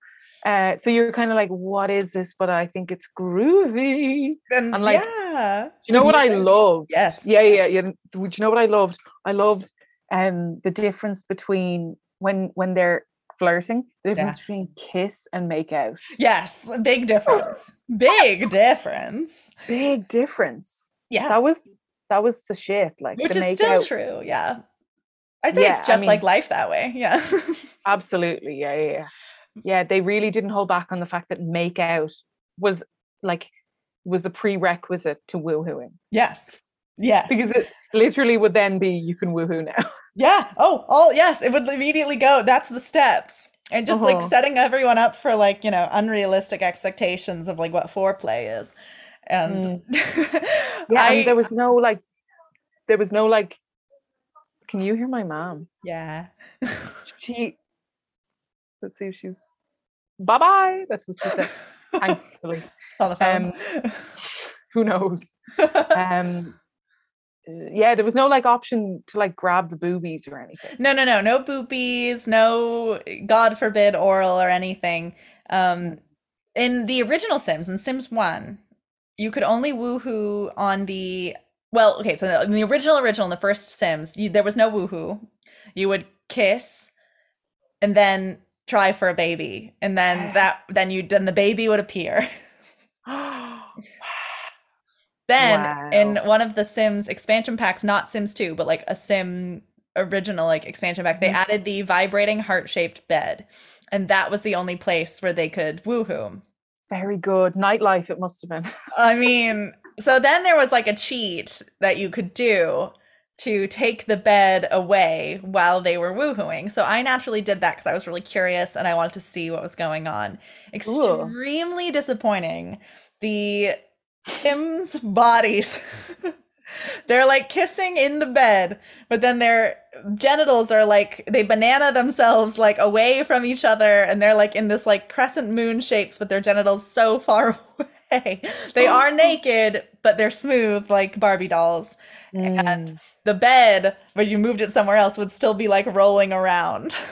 Uh, so you're kind of like, what is this? But I think it's groovy. and, and, like, yeah. You know what I love? Yes. yeah yeah yeah would you know what i loved i loved um the difference between when when they're flirting the difference between kiss and make out Yes. Big difference. Big difference. big difference Yeah. that was that was the shit like Which is still out true. Yeah. I think Yeah, it's I just like life that way. Yeah. absolutely yeah yeah yeah yeah they really didn't hold back on the fact that make out was like was the prerequisite to woohooing yes. Yes. because it literally would then be you can woohoo now Yeah. Oh, oh, yes. It would immediately go. That's the steps. And just like Uh-huh. setting everyone up for like, you know, unrealistic expectations of like what foreplay is. And yeah I, and there was no like there was no like can you hear my mom yeah. she let's see if she's bye bye that's what she said thankfully On the phone. Um, Who knows? Um, uh, yeah, there was no like option to like grab the boobies or anything. no, no, no, no boobies, no, God forbid, oral or anything. Um, in the original Sims, in Sims 1, you could only woohoo on the well, okay, so in the original original, in the first Sims, you, there was no woohoo. You would kiss and then try for a baby. And then that then you then the baby would appear. Then in one of the Sims expansion packs, not Sims 2, but like a Sim original like expansion pack, they Mhm. added the vibrating heart-shaped bed. And that was the only place where they could woohoo. Very good. Nightlife, it must have been. I mean, so then there was like a cheat that you could do to take the bed away while they were woohooing. So I naturally did that because I was really curious and I wanted to see what was going on. Extremely disappointing. The Sims bodies. They're like kissing in the bed, but then their genitals are like they banana themselves like away from each other and they're like in this like crescent moon shapes with their genitals so far away. They oh. are naked, but they're smooth like Barbie dolls. And mm. the bed, where you moved it somewhere else, would still be like rolling around.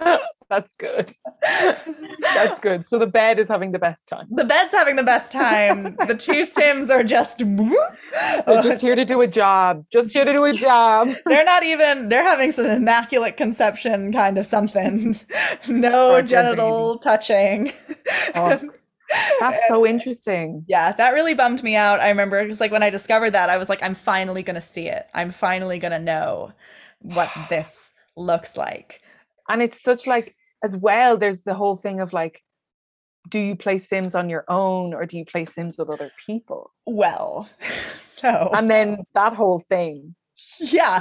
That's good. That's good. So the bed is having the best time. the bed's having the best time. The two Sims are just. They're just here to do a job. Just here to do a job. they're not even they're having some immaculate conception kind of something no their genital touching Oh, That's so interesting. yeah that really bummed me out i remember it was like when i discovered that i was like i'm finally gonna see it i'm finally gonna know what this looks like And it's such like as well, there's the whole thing of like, do you play Sims on your own or do you play Sims with other people? well so And then that whole thing. yeah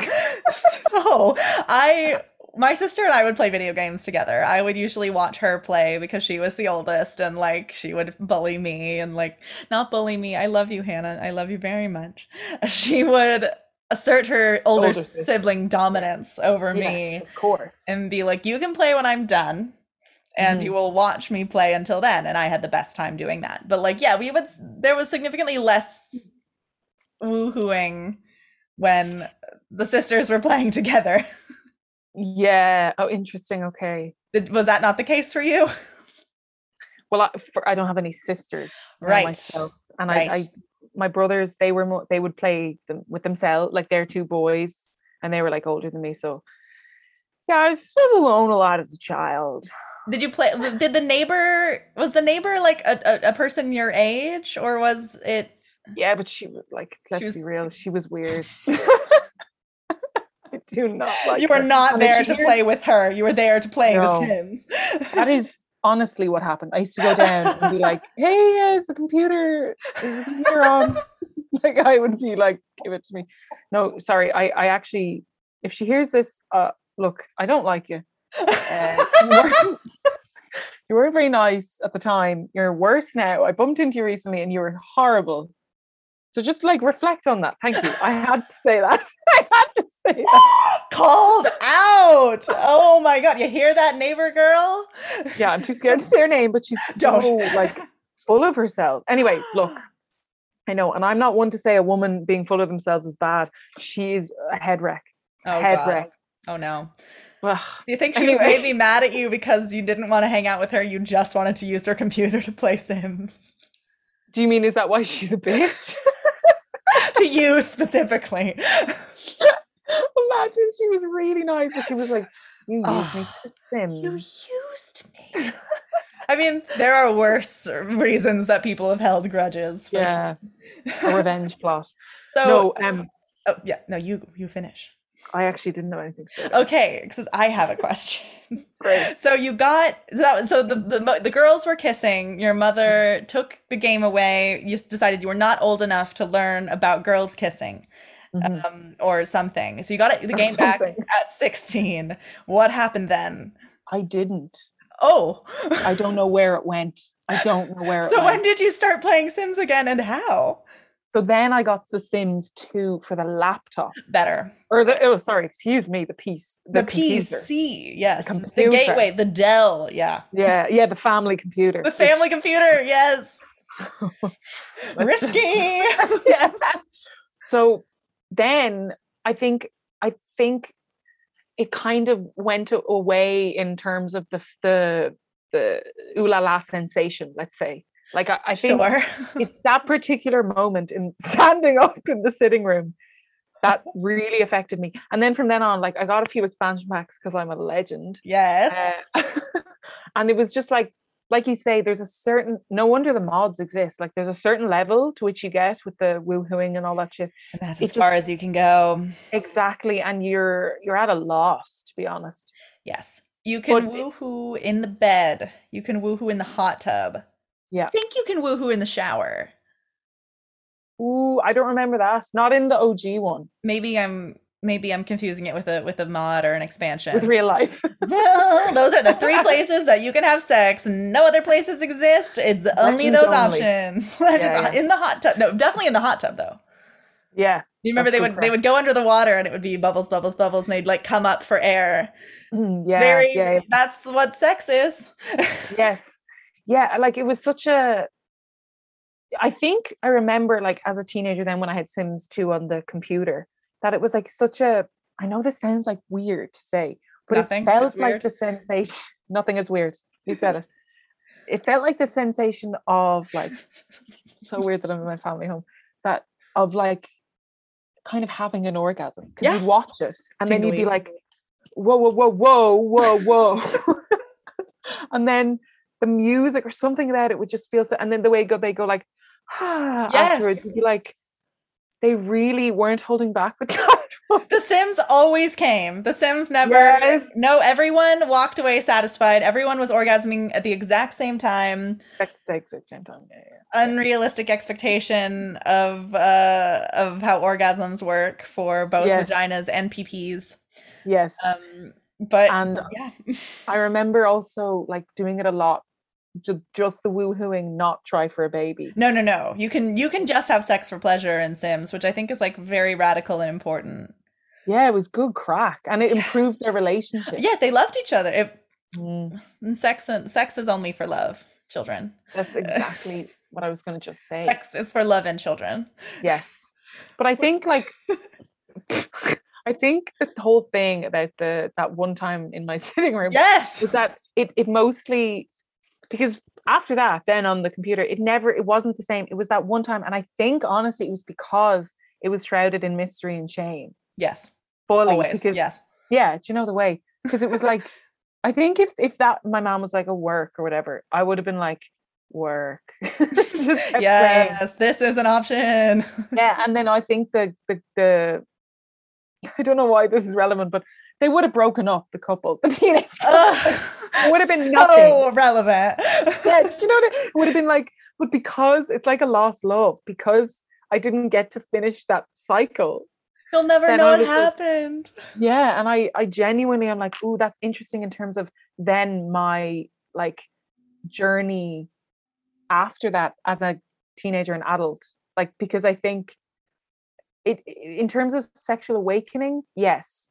so i my sister and i would play video games together i would usually watch her play because she was the oldest and like she would bully me and like not bully me i love you hannah i love you very much she would assert her older, Older sibling dominance over Yeah, me Of course. and be like you can play when i'm done and mm-hmm. you will watch me play until then and i had the best time doing that but like yeah we would there was significantly less woohooing when the sisters were playing together Yeah. Oh, interesting. Okay. Did, was that not the case for you Well, I, for, I don't have any sisters. Right. Myself. And Right. I, I, my brothers, they were, mo- they would play them with themselves, like they're two boys, and they were like older than me. So, yeah, I was alone a lot as a child. did you play did the neighbor was the neighbor like a, a, a person your age or was it Yeah, but she was like, let's was- be real, she was weird. I do not like you were her. not there to play with her you were there to play No. the sims That is honestly what happened. I used to go down and be like, "Hey, is the computer is the computer on?" like I would be like, "Give it to me." No, sorry. I I actually, if she hears this, uh, look, I don't like you. Uh, you, weren't, you weren't very nice at the time. You're worse now. I bumped into you recently, and you were horrible. So just like reflect on that. Thank you. I had to say that. I had say that. called out oh my god you hear that neighbor girl Yeah, I'm too scared to say her name, but she's so Don't. like full of herself. Anyway, look, I know, and I'm not one to say a woman being full of themselves is bad. She's a head wreck. oh head god wreck. oh no Ugh. do you think she was Anyway. maybe mad at you because you didn't want to hang out with her you just wanted to use her computer to play sims Do you mean is that why she's a bitch? to you specifically Imagine she was really nice, but she was like, "You used me Oh, for Sims." You used me. I mean, there are worse reasons that people have held grudges. for Yeah, a revenge plot. So, no, um, oh, yeah, no, you you finish. I actually didn't know anything. To say about it. Okay, because I have a question. Great. So you got that. was- So the, the the girls were kissing. Your mother took the game away. You decided you were not old enough to learn about girls kissing, Mhm. um, or something. So you got the game back at sixteen. What happened then? I didn't. Oh, I don't know where it went. I don't know where it So went. when did you start playing Sims again, and how? So then I got The Sims 2 for the laptop. Better. Or the oh sorry, excuse me, the piece. The, computer. PC, yes. The, computer. gateway, the Dell, yeah. Yeah, yeah, the family computer. The family computer, yes. Risky. yeah. So then I think I think it kind of went away in terms of the the the ooh la la sensation, let's say. Like I, I think sure. it's that particular moment in standing up in the sitting room that really affected me. And then from then on, like I got a few expansion packs because I'm a legend. yes. Uh, and it was just like like you say there's a certain no wonder the mods exist like there's a certain level to which you get with the woohooing and all that shit and that's it as far just- as you can go. exactly and you're you're at a loss to be honest Yes. You can But- woohoo in the bed. You can woohoo in the hot tub. Yeah. I think you can woohoo in the shower. Ooh, I don't remember that. Not in the OG one Maybe I'm maybe I'm confusing it with a with a mod or an expansion. with real life. well, those are the three places that you can have sex. No other places exist. It's only Legends those only. options. Legends yeah. in the hot tub. No, definitely in the hot tub though. yeah. You remember they would they would go under the water and it would be bubbles, bubbles, bubbles, and they'd like come up for air. Mm, yeah. Very yeah, yeah. that's what sex is. Yes. Yeah. Like it was such a. I think I remember, like, as a teenager, then when I had Sims 2 on the computer, that it was like such a. I know this sounds like weird to say, but Nothing, it felt like the sensation. Nothing is weird. You said it. It felt like the sensation of like so weird that I'm in my family home. That of like kind of having an orgasm because Yes. you'd watch it and then you'd be like, whoa, whoa, whoa, whoa, whoa, whoa, and then the music or something about it would just feel so. And then the way go they go like, ah, afterwards, Yes. you'd be like, they really weren't holding back with that. The Sims always came. The Sims never. Yes. No, everyone walked away satisfied. Everyone was orgasming at the exact same time. Sex takes at the same time. Yeah, yeah. Unrealistic expectation of uh of how orgasms work for both Yes. vaginas and PPs. Yes. Um, but and yeah, I remember also like doing it a lot. Just, just the woohooing, not try for a baby. no, no, no. You can you can just have sex for pleasure in Sims, which I think is like very radical and important. Yeah, it was good crack, and it Yeah. improved their relationship. Yeah, they loved each other. It, Mm, and sex and sex is only for love, children. that's exactly what I was going to just say. Sex is for love and children. Yes, but I think like I think the whole thing about the that one time in my sitting room Yes. was that it it mostly because after that then on the computer it never it wasn't the same it was that one time and i think honestly it was because it was shrouded in mystery and shame Yes. fully Always. because Yes. yeah do you know the way because it was like i think if if that my mom was like a work or whatever i would have been like work Just kept playing. Yes. This is an option. yeah and then i think the the the i don't know why this is relevant but they would have broken up the couple the teenage couple. Ugh, would have been so nothing. relevant. yeah, you know what I- it would have been like, but because it's like a lost love, because I didn't get to finish that cycle. You'll never know what like- happened. Yeah. And I I genuinely I'm like, oh, that's interesting in terms of then my like journey after that as a teenager and adult. Like because I think it in terms of sexual awakening, yes.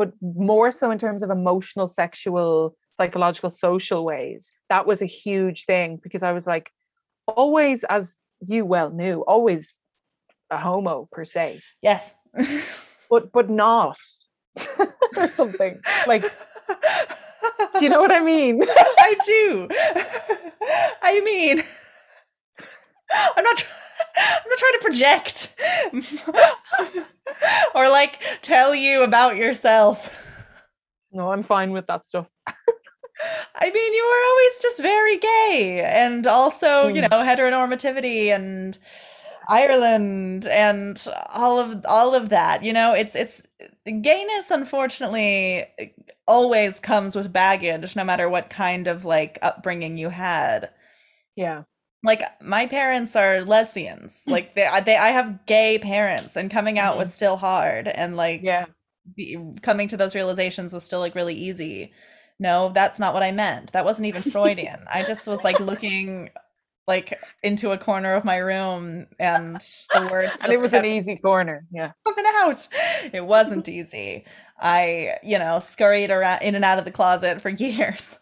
But more so in terms of emotional, sexual, psychological, social ways. That was a huge thing because I was like, always, as you well knew, always a homo per se Yes. but but not or something like do you know what i mean I do. I mean, I'm not. tr- I'm not trying to project or like tell you about yourself. no i'm fine with that stuff I mean, you were always just very gay, and also, you Mm. know, heteronormativity and Ireland and all of all of that. You know, it's it's gayness. Unfortunately, always comes with baggage, no matter what kind of like upbringing you had. yeah Like my parents are lesbians. Hmm. Like they, I- they, I have gay parents, and coming out mm-hmm. was still hard, and like yeah be, coming to those realizations was still like really easy. No, that's not what I meant. That wasn't even Freudian. I just was like looking like into a corner of my room and the words and it was kept an easy corner. Yeah. coming out. It wasn't easy. I, you know, scurried around in and out of the closet for years.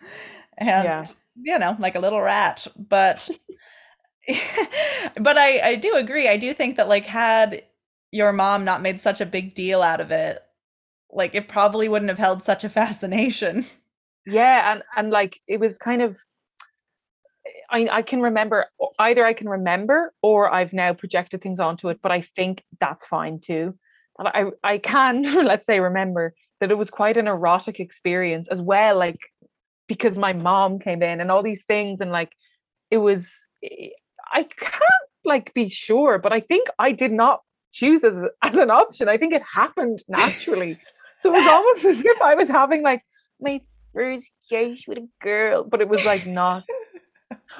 And Yeah. You know, like a little rat. But but I I do agree. I do think that like had your mom not made such a big deal out of it, like it probably wouldn't have held such a fascination. Yeah, and and like it was kind of I I can remember either I can remember or I've now projected things onto it, but I think that's fine too. But I I can let's say remember that it was quite an erotic experience as well, like because my mom came in and all these things and like it was eh, I can't like be sure, but I think I did not choose as, as an option. I think it happened naturally. so it was almost as if I was having like my first kiss with a girl, but it was like not.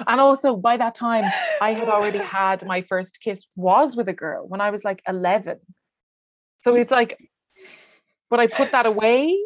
And also by that time, I had already had my first kiss was with a girl when I was like 11. So it's like, but I put that away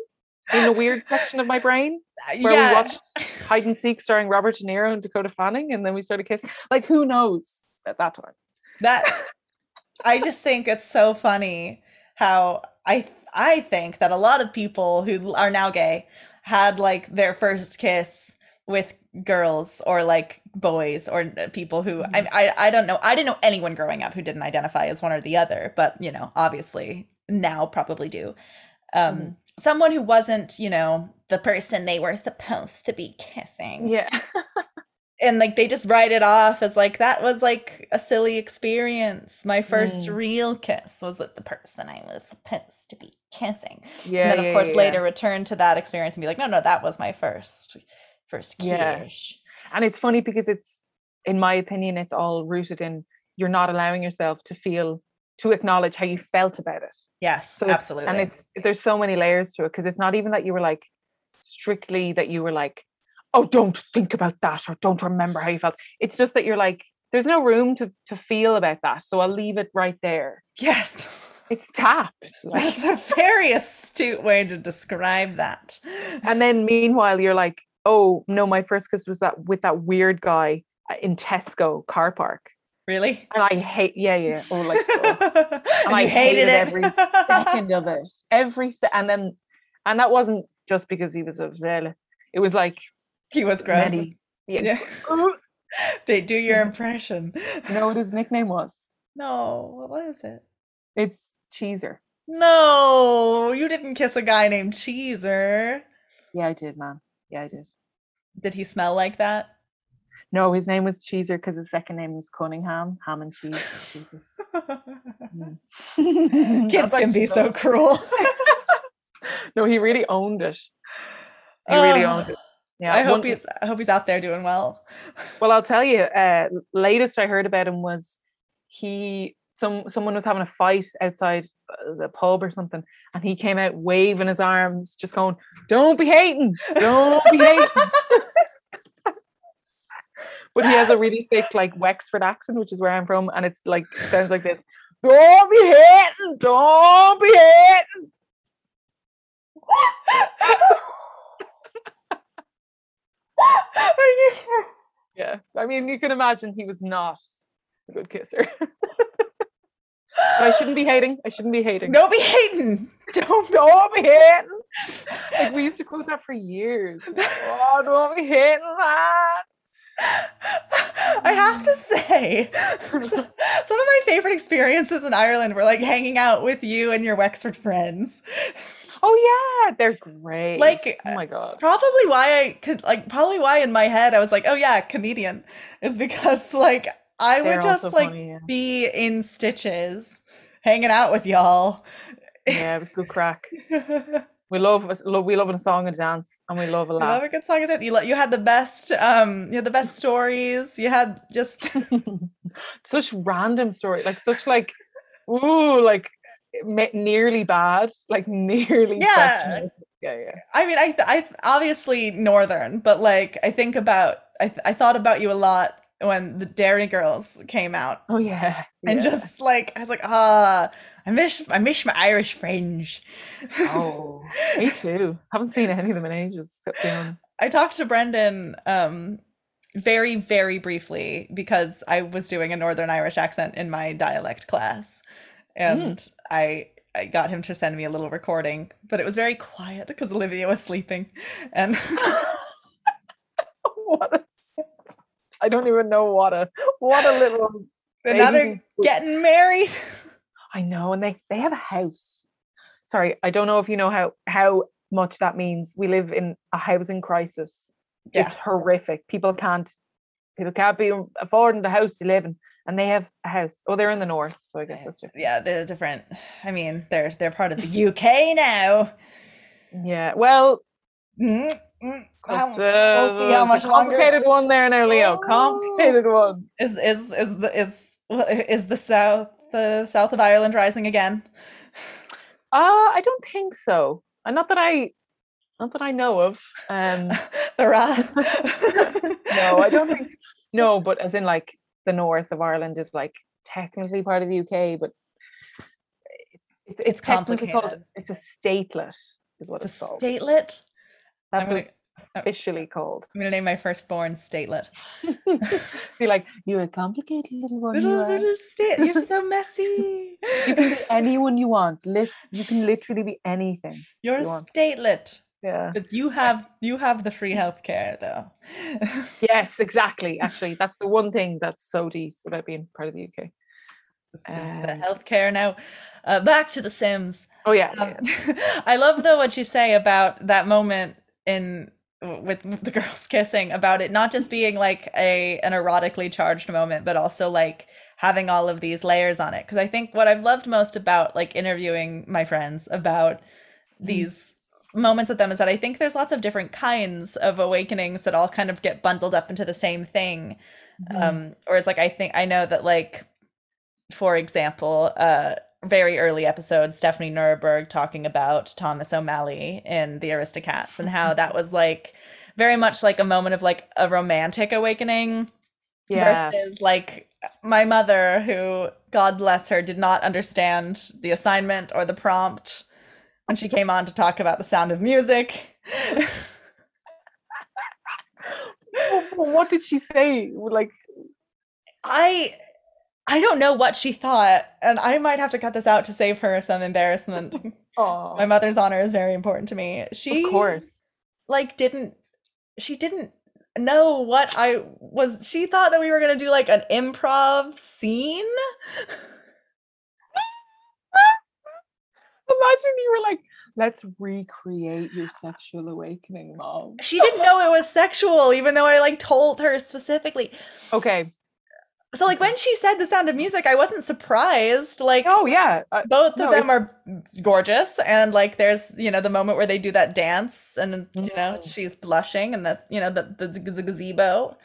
in the weird section of my brain where we yeah. watched hide and seek starring Robert De Niro and Dakota Fanning, and then we started kissing. Like, who knows at that time? That I just think it's so funny how I I think that a lot of people who are now gay had like their first kiss with girls or like boys or people who I, I I don't know I didn't know anyone growing up who didn't identify as one or the other but you know obviously now probably do um Mhm. Someone who wasn't you know the person they were supposed to be kissing Yeah. and like they just write it off as like that was like a silly experience. My first Mm. real kiss was with the person I was supposed to be kissing. Yeah. and then of yeah, course yeah, later yeah. return to that experience and be like, no, no, that was my first first kiss. Yeah. And it's funny because it's, in my opinion, it's all rooted in you're not allowing yourself to feel, to acknowledge how you felt about it. Yes, So absolutely. And it's there's so many layers to it because it's not even that you were like strictly that you were like, oh, don't think about that or don't remember how you felt. It's just that you're like, there's no room to to feel about that. So I'll leave it right there. yes. It's tapped. Like, That's a very astute way to describe that. and then meanwhile you're like, oh no, my first kiss was that with that weird guy uh, in Tesco car park. Really? And I hate yeah, yeah. Oh like oh, and I hated, hated it. every second of it. Every se- and then and that wasn't just because he was a vele. It was like he was gross. many. Yeah. Yeah. gr- Do, your impression. You know what his nickname was? No, what is it? It's Cheeser. No, you didn't kiss a guy named Cheeser. Yeah, I did, man. Yeah, I did. Did he smell like that? No, his name was Cheeser because his second name was Cunningham, ham and cheese. Mm. Kids can be so cruel. No, he really owned it. He really owned it. Yeah. I hope one- he's I hope he's out there doing well. Well, I'll tell you. Uh, latest I heard about him was he some someone was having a fight outside uh, the pub or something, and he came out waving his arms, just going, "Don't be hating, don't be hating." But he has a really thick like Wexford accent, which is where I'm from, and it's like sounds like this. Don't be hating, don't be hating. Yeah, I mean, you can imagine he was not a good kisser. but I shouldn't be hating. I shouldn't be hating. no be hating. Don't be hating. Don't be hating. Like we used to quote that for years. Oh, don't be hating that. I have to say, some of my favorite experiences in Ireland were like hanging out with you and your Wexford friends. Oh yeah, they're great. Like, oh my god. Probably why I could like probably why in my head I was like, oh yeah, comedian is because like I They're would just like funny, yeah. be in stitches hanging out with y'all. yeah, it was good crack. We love, we love a song and dance, and we love a I love laugh. a good song. is it? You you had the best um you had the best stories. You had just such random story, like such like, ooh, like nearly bad, like nearly. Yeah. yeah, yeah. I mean I th- I th- obviously northern, but like I think about I th- I thought about you a lot when the Derry Girls came out. Oh yeah, And just like I was like, ah, I miss I miss my Irish fringe. oh, me too. Haven't seen any of them in ages. to be honest. I talked to Brendan um very, very briefly because I was doing a Northern Irish accent in my dialect class. And I I got him to send me a little recording, but it was very quiet because Olivia was sleeping. And what a, I don't even know what a what a little and now they're getting married. I know, and they they have a house. Sorry, I don't know if you know how how much that means. We live in a housing crisis. Yeah. It's horrific. People can't people can't be affording the house to live in, and they have a house. Oh, they're in the north, so I guess that's different. Yeah, they're different. I mean, they're they're part of the UK now. Yeah. Well, Mm, mm, how- it's, uh, we'll see how much a longer. complicated one there now, Leo. Complicated one. Is is is the is is the south the south of Ireland rising again? Uh, I don't think so. And not that I not that I know of. Um the Ra. no, I don't think. No, but as in like the north of Ireland is like technically part of the UK, but it's it's, it's, It's technically called complicated. it's a statelet, is what It's it's called. statelet. That's I'm what it's officially called. I'm gonna name my firstborn statelet. Be like, you're a complicated little one. You, Little, are. little state. You're so messy. you can be anyone you want. Lit- you can literally be anything. You're a you want. statelet. Yeah. But you have you have the free healthcare though. Yes, exactly. Actually, that's the one thing that's so decent about being part of the UK. Is the Um, healthcare now. Uh, back to The Sims. Oh yeah. Um, yeah. I love though what you say about that moment in with the girls kissing about it not just being like a an erotically charged moment but also like having all of these layers on it. Because I think what I've loved most about like interviewing my friends about these moments with them is that I think there's lots of different kinds of awakenings that all kind of get bundled up into the same thing. Mhm. um or it's like i think i know that like for example uh very early episode stephanie nuremberg talking about thomas o'malley in the aristocats and how that was like very much like a moment of like a romantic awakening yeah. versus like my mother who god bless her did not understand the assignment or the prompt when she came on to talk about the sound of music Wh- wh- what did she say? Like, I I don't know what she thought, and I might have to cut this out to save her some embarrassment. My mother's honor is very important to me. She of course. like didn't she didn't know what I was she thought that we were going to do like an improv scene. Imagine you were like, let's recreate your sexual awakening, mom. She didn't know it was sexual even though I like told her specifically. Okay. So like when she said the sound of music, I wasn't surprised. Like Oh yeah. uh, both no, of them are gorgeous and like there's you know the moment where they do that dance and you know Mhm. she's blushing and that's you know the the, the gazebo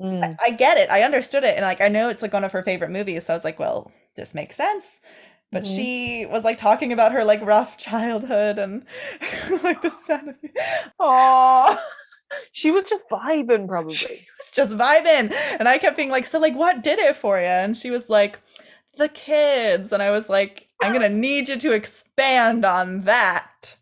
mm, I, I get it i understood it and like i know it's like one of her favorite movies so i was like well this makes sense but Mhm. she was like talking about her like rough childhood and like the sound of Aw. she was just vibing, probably. she was just vibing and i kept being like so like what did it for you and she was like the kids and i was like i'm gonna need you to expand on that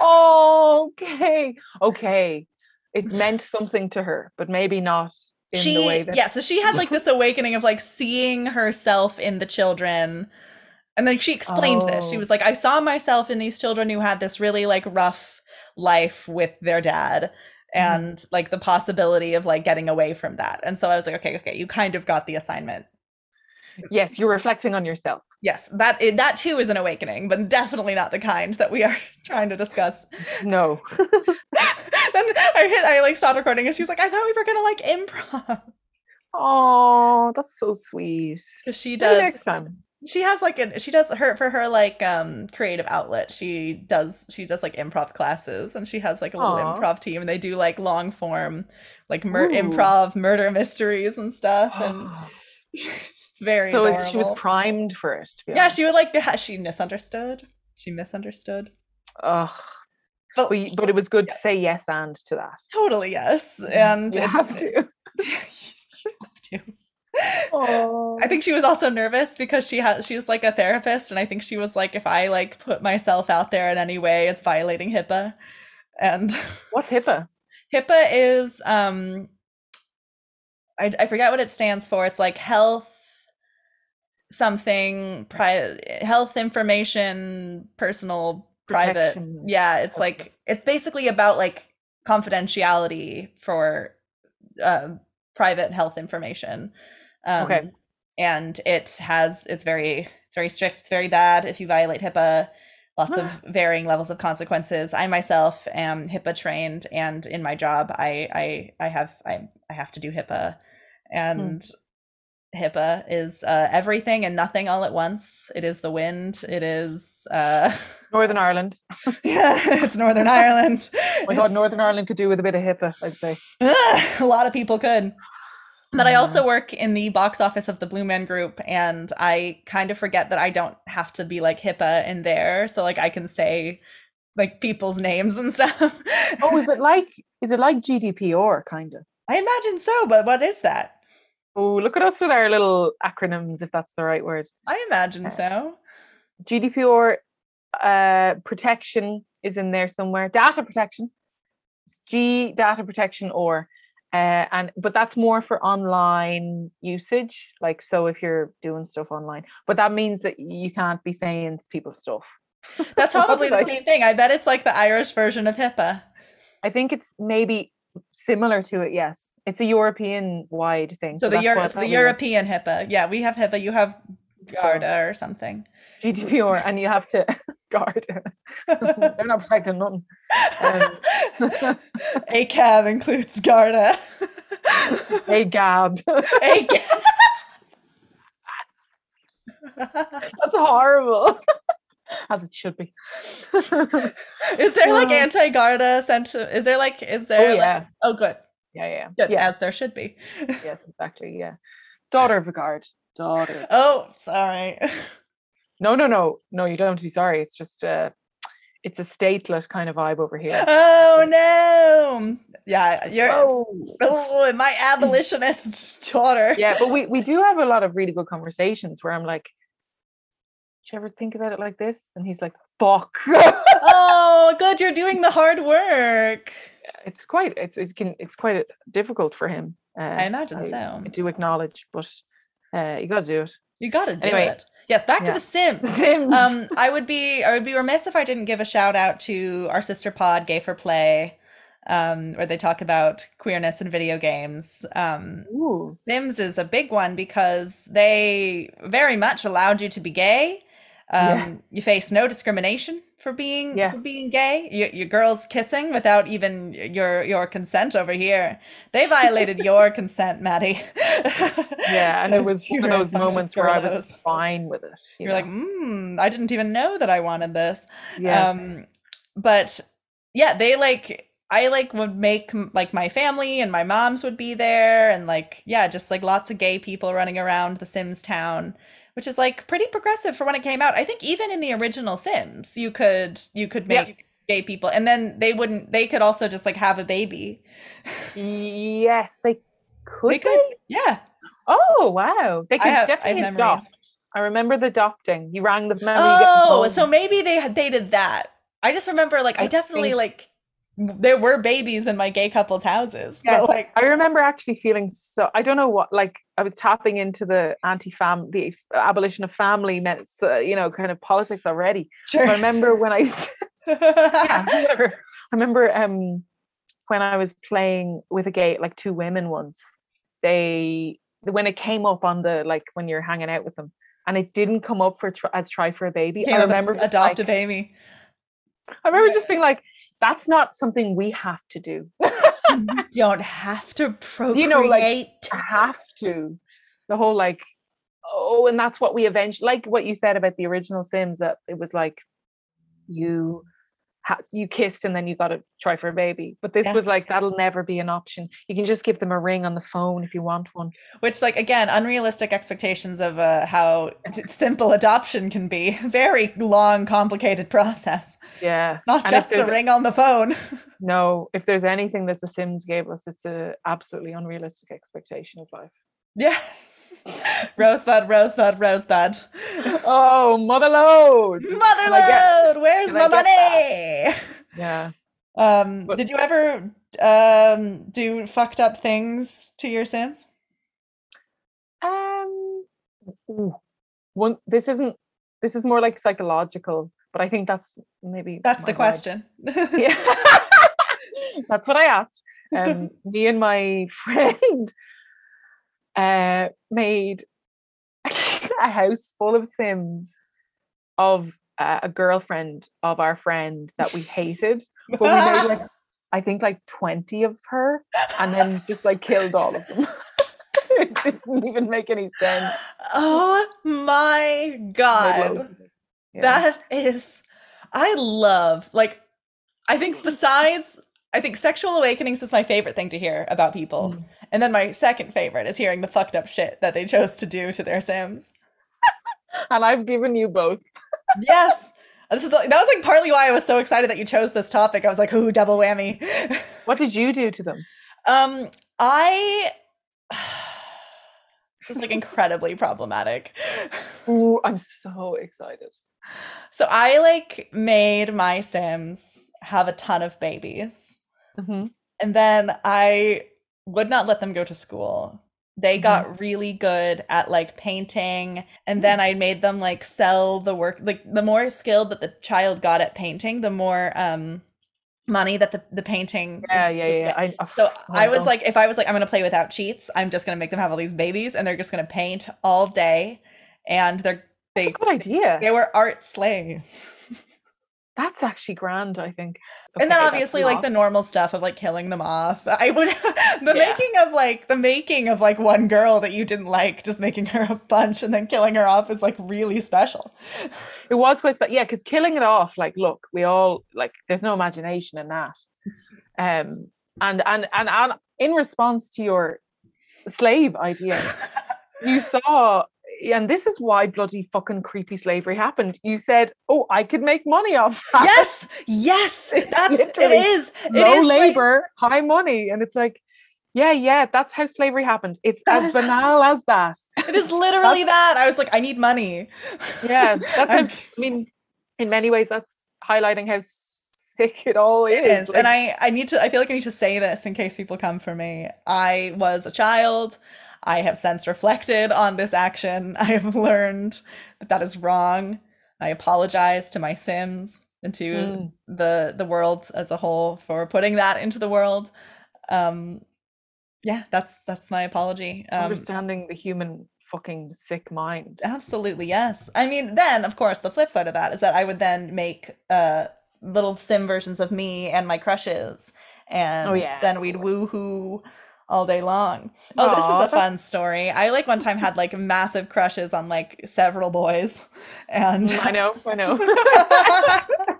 okay. Okay. It meant something to her, but maybe not in she the way that yeah so she had like this awakening of like seeing herself in the children and then she explained this she Oh. was like i saw myself in these children who had this really like rough life with their dad Mm-hmm. and like the possibility of like getting away from that and so i was like okay okay you kind of got the assignment Yes, you're reflecting on yourself. yes that that too is an awakening but definitely not the kind that we are trying to discuss No. then i hit i like stopped recording and she was like i thought we were gonna like improv Oh, that's so sweet. she Maybe does next time. She has like an she does her for her like um creative outlet she does she does like improv classes and she has like a little improv team and they do like long form like mur- improv murder mysteries and stuff and it's very so adorable. she was primed for it. To be yeah honest. she would like she misunderstood she misunderstood Ugh. but, But, but it was good to say yes and to that. totally yes and you it's, have to. you have to. I think she was also nervous because she has she's like a therapist and I think she was like if I like put myself out there in any way it's violating HIPAA and What's HIPAA? HIPAA is um I, I forget what it stands for. It's like health something pri- health information personal private Protection. yeah it's Okay. like it's basically about like confidentiality for uh, private health information um, Okay. and it has it's very it's very strict it's very bad if you violate hipaa lots of varying levels of consequences i myself am hipaa trained and in my job i i i have i i have to do hipaa and HIPAA is uh, everything and nothing all at once. It is the wind. It is uh, Northern Ireland. yeah, it's Northern Ireland. Oh my God, Northern Ireland could do with a bit of HIPAA, I'd say. a lot of people could. But I also work in the box office of the Blue Man Group, and I kind of forget that I don't have to be like HIPAA in there, so like I can say like people's names and stuff. Oh, is it like is it like GDPR kind of? I imagine so, but what is that? Oh, look at us with our little acronyms, if that's the right word. I imagine Uh, so. GDPR uh, protection is in there somewhere. Data protection. It's G data protection or uh, and but that's more for online usage. Like so if you're doing stuff online. But that means that you can't be saying people's stuff. That's probably the like- same thing. I bet it's like the Irish version of HIPAA. I think it's maybe similar to it, yes. It's a European wide thing. So the, Euro- so the we were- European HIPAA. Yeah, we have HIPAA. You have So- Garda or something. GDPR and you have to guard. They're not protecting nothing. Um, ACAB includes Garda. Hey Gab. ACAB. That's horrible. As it should be. is there like Uh, anti Garda sent? Is there like? Is there? oh like- yeah. oh, good. Yeah, yeah. Good. Yeah. As there should be. Yes, exactly. Yeah. Daughter of a guard. Daughter. oh, sorry. No, no, no. No, you don't have to be sorry. It's just uh it's a statelet kind of vibe over here. Oh no. Yeah, you're. Oh. Oh, my abolitionist daughter. Yeah, but we, we do have a lot of really good conversations where I'm like, Did you ever think about it like this? And he's like, fuck. Oh, good. You're doing the hard work. it's quite it's it can it's quite difficult for him. Uh, I imagine I, so. I do acknowledge, but uh, you got to do it. You got to do Anyway, it. Yes, back to. The Sims. Sims. um, I would be I would be remiss if I didn't give a shout out to our sister pod, Gay for Play, um, where they talk about queerness in video games. Um. Sims is a big one because they very much allowed you to be gay. Um, Yeah. You face no discrimination for being Yeah. for being gay. You, your girls kissing without even your your consent over here. They violated your consent, Maddie. Yeah, and it was one of those moments where I was fine with it. You You're like, mm, I didn't even know that I wanted this. yeah, Um, but yeah, they like I like would make like my family and my moms would be there, and like yeah, just like lots of gay people running around the Sims town, which is like pretty progressive for when it came out. I think even in the original Sims, you could you could make gay people, and then they wouldn't. They could also just like have a baby. yes, they could. They They could, yeah. Oh wow, they I could have I definitely memories. adopt. I remember the adopting. You rang the remember you get the Oh, so maybe they had they did that. I just remember like I I definitely like there were babies in my gay couples' houses. Yes, But like I remember actually feeling so. I don't know what. Like I was tapping into the anti-fam, the abolition of family, meant uh, you know, kind of politics already. sure. I remember when I yeah. I remember um when I was playing with a gay like two women once. They when it came up on the like when you're hanging out with them, and it didn't come up for as try for a baby. Came I remember adopt a baby. I remember just being like, "That's not something we have to do. You don't have to procreate. You know, like, have to." The whole like, oh, and that's what we eventually like what you said about the original Sims that it was like you ha- you kissed and then you got to try for a baby. But this Yeah. was like that'll never be an option. You can just give them a ring on the phone if you want one. Which, like, again, unrealistic expectations of uh, how simple adoption can be. Very long, complicated process. Yeah. Not And just a ring on the phone. No, if there's anything that the Sims gave us, it's a absolutely unrealistic expectation of life. yeah. rosebud, rosebud, rosebud. oh, mother load. Mother Can I get- load, where's can my money? Yeah. Um, But- did you ever um do fucked up things to your Sims? Ooh, one. This isn't. This is more like psychological, but I think that's maybe That's the vibe. question. Yeah, that's what I asked. Um, me and my friend uh, made a house full of Sims of uh, a girlfriend of our friend that we hated, but we made like I think like twenty of her, and then just like killed all of them. it didn't even make any sense. oh my god. loads of it. Yeah. That is, I love, like, I think besides, I think Sexual Awakenings is my favorite thing to hear about people. Mm. And then my second favorite is hearing the fucked up shit that they chose to do to their Sims. and I've given you both. Yes. This is that was like partly why I was so excited that you chose this topic. I was like, ooh, double whammy. What did you do to them? Um, I this is like incredibly problematic. Ooh, I'm so excited. So I like made my Sims have a ton of babies. Mhm. And then I would not let them go to school. They Mhm. got really good at like painting, and then I made them like sell the work. Like the more skilled that the child got at painting, the more um money that the, the painting. Yeah, yeah, yeah. I, oh, So I was like, if I was like, I'm gonna play without cheats, I'm just gonna make them have all these babies, and they're just gonna paint all day, and they're they good idea. they were art slaves. That's actually grand, I think. and then obviously like the normal stuff of like killing them off. I would the Yeah. making of like the making of like one girl that you didn't like, just making her a bunch and then killing her off is like really special. It was quite, but yeah, because killing it off, like, look, we all like, there's no imagination in that. Um, and and and and in response to your slave idea, you saw, and this is why bloody fucking creepy slavery happened. You said, "Oh, I could make money off that." yes, yes, that's it is. It low is like- labor, high money, and it's like, yeah, yeah, that's how slavery happened. It's That as banal as that. it is literally that. I was like, I need money. Yeah, that's how, I mean, in many ways, that's highlighting how sick it all is. It is. like- and I, I need to I feel like I need to say this in case people come for me. I was a child. I have since reflected on this action. I have learned that that is wrong. I apologize to my Sims and to Mm. the the world as a whole for putting that into the world. Um yeah, that's that's my apology. Um understanding the human fucking sick mind. Absolutely, yes. I mean, then of course the flip side of that is that I would then make uh little sim versions of me and my crushes, and Oh, yeah, then we'd woohoo all day long. Oh, this is a fun story. I like one time had like massive crushes on like several boys, and I know, I know.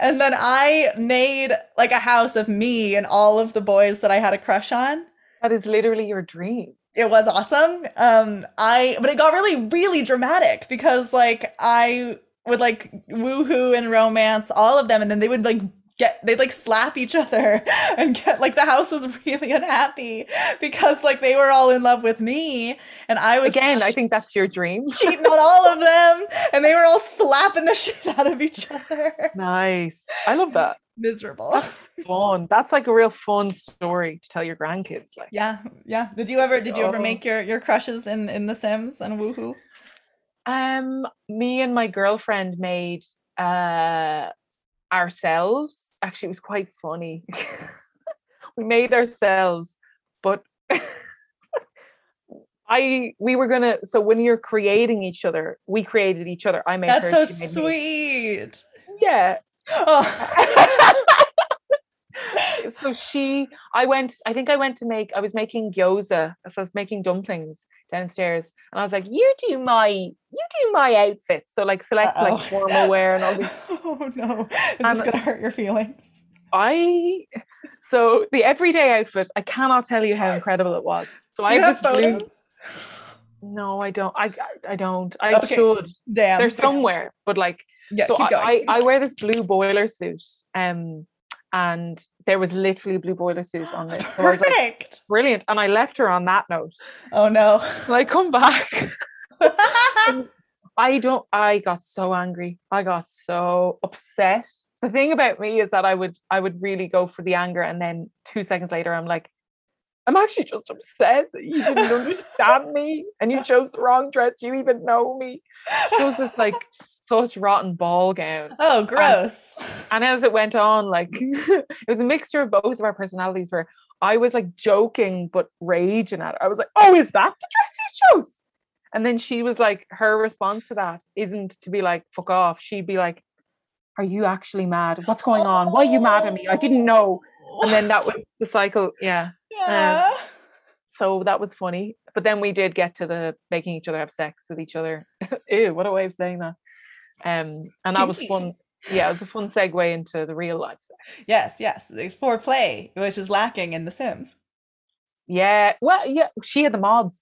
and then I made like a house of me and all of the boys that I had a crush on that is literally your dream. it was awesome um i but it got really really dramatic because like i would like woohoo and romance all of them and then they would like get they'd like slap each other and get like the house was really unhappy because like they were all in love with me and i was Again, I think that's your dream. cheating on all of them and they were all slapping the shit out of each other Nice. I love that. miserable Fun. That's like a real fun story to tell your grandkids. Like, yeah yeah did you ever did you ever make your your crushes in in the sims and woohoo um, me and my girlfriend made uh ourselves. Actually, it was quite funny. we made ourselves, but I we were gonna. So when you're creating each other, we created each other. I made that's her. so made me. sweet Yeah. oh so she, I went. I think I went to make. I was making gyoza. So I was making dumplings downstairs, and I was like, "You do my, you do my outfits." So like select Uh-oh. like formal wear and all these. oh no is And- this gonna hurt your feelings I so the everyday outfit. I cannot tell you how incredible it was. So I have blue. No, I don't. I I- don't. I Okay. should. damn They're somewhere, but like yeah so I, I, I wear this blue boiler suit um and there was literally blue boiler suit on it. So was like, perfect. Brilliant. And i left her on that note. Oh no. And i come back. I don't i got so angry. I got so upset. The thing about me is that i would i would really go for the anger and then two seconds later i'm like I'm actually just upset that you didn't understand me and you chose the wrong dress. You even know me. She was this like such rotten ball gown. Oh, gross. And as it went on, like it was a mixture of both of our personalities where I was like joking but raging at her. I was like, oh, is that the dress you chose? And then she was like, her response to that isn't to be like, fuck off. She'd be like, are you actually mad? What's going on? Why are you mad at me? I didn't know. And then that was the cycle. Yeah. Yeah. So that was funny. But then we did get to the making each other have sex with each other. Ew, what a way of saying that. Um, and that was fun. Yeah, it was a fun segue into the real life sex. yes, yes. The foreplay, which is lacking in The Sims. Yeah. Well, yeah, she had the mods.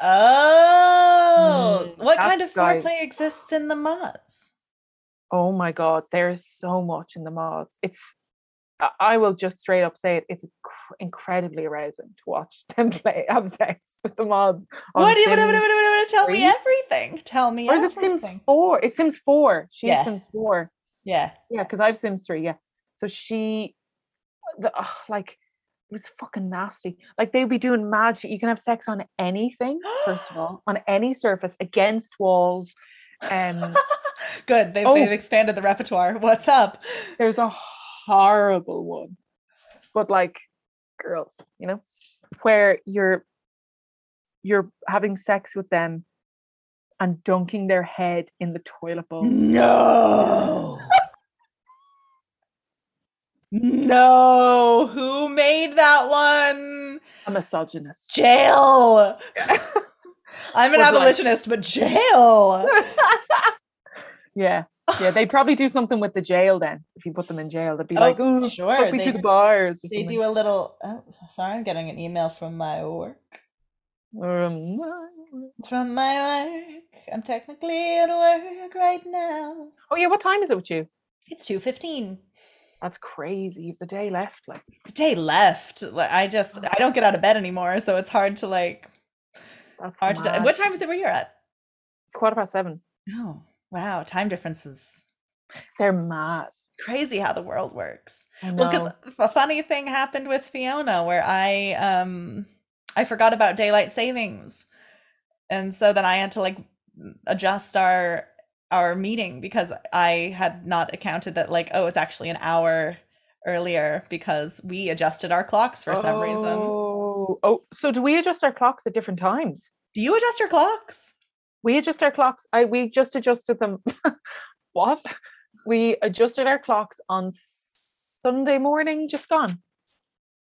Oh, Mm, what kind of that's guys. foreplay exists in the mods? Oh my god, there's so much in the mods. It's I- will just straight up say it. It's incredibly arousing to watch them play have sex with the mods. What do you what, what, Sims. what, what, what, tell me everything? Tell me Or is it Sims four? It's Sims four. She's Yeah. Sims four. Yeah. Yeah, because I've Sims three. Yeah, so she, the ugh, like, it was fucking nasty. Like they'd be doing mad shit. You can have sex on anything. First of all, on any surface, against walls. Um, Good. They've, Oh. they've expanded the repertoire. What's up? there's a horrible one, but like, girls, you know, where you're you're having sex with them and dunking their head in the toilet bowl. No. no. Who made that one? A misogynist. Jail. I'm an Was like- abolitionist, but jail. yeah. Yeah, they'd probably do something with the jail then. If you put them in jail, they'd be Oh, like, "Oh, sure, they- the bars." They something. do a little. Oh, sorry, I'm getting an email from my work. Um, From my work. I'm technically at work right now. oh yeah, what time is it with you? It's two fifteen. That's crazy. You've the day left. Like, The day left. Like I just I don't get out of bed anymore, so it's hard to like that's hard to. What time is it where you're at? It's quarter past seven. Oh wow, time differences. They're mad. Crazy how the world works. Well, because a funny thing happened with Fiona where I um I forgot about daylight savings, and so then I had to like adjust our our meeting because I had not accounted that like oh it's actually an hour earlier because we adjusted our clocks for some reason. Oh, oh, so do we adjust our clocks at different times? Do you adjust your clocks? We adjust our clocks. I we just adjusted them. what? We adjusted our clocks on Sunday morning, just gone.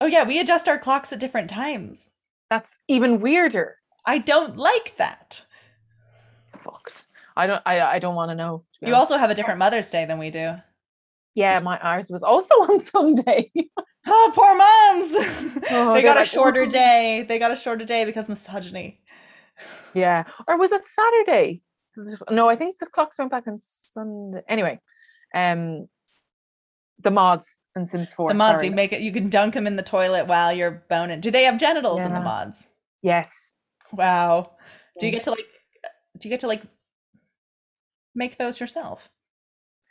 Oh yeah, we adjust our clocks at different times. That's even weirder. I don't like that. Fucked. I don't. I. I don't want to know. to You honest. also have a different Mother's Day than we do. Yeah, my ours was also on Sunday. Oh, poor moms! Oh, they got a shorter "Oh." day. They got a shorter day because misogyny. Yeah, or was it Saturday? No, I think the clocks went back on Sunday. Anyway, um, the mods and Sims Four. The mods, sorry. you make it. You can dunk them in the toilet while you're boning. Do they have genitals in the mods? Yes. Wow. Do you get to like? Do you get to like make those yourself?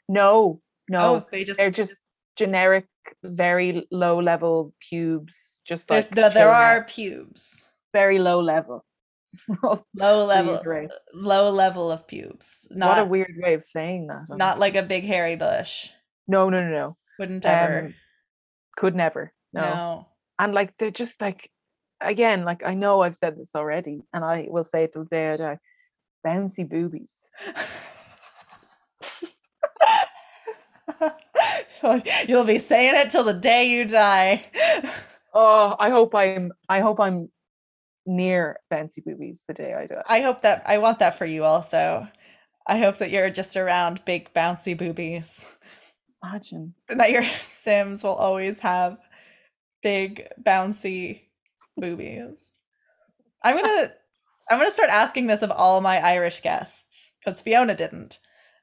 No, no, Oh, they just. they're just generic, very low level pubes. Just like the, there are pubes. very low level. Low level. Low level of pubes. what a weird way of saying that. not like a big hairy bush. no, no, no, no. Wouldn't ever. Um, could never. No. no. And like they're just like, again, like I know I've said this already, and I will say it till the day I die. Bouncy boobies. You'll be saying it till the day you die. Oh, I hope I'm. I hope I'm near bouncy boobies the day I do it. I hope that I want that for you also. I hope that you're just around big bouncy boobies. Imagine. And that your Sims will always have big bouncy boobies. I'm gonna I'm gonna start asking this of all my Irish guests, because Fiona didn't.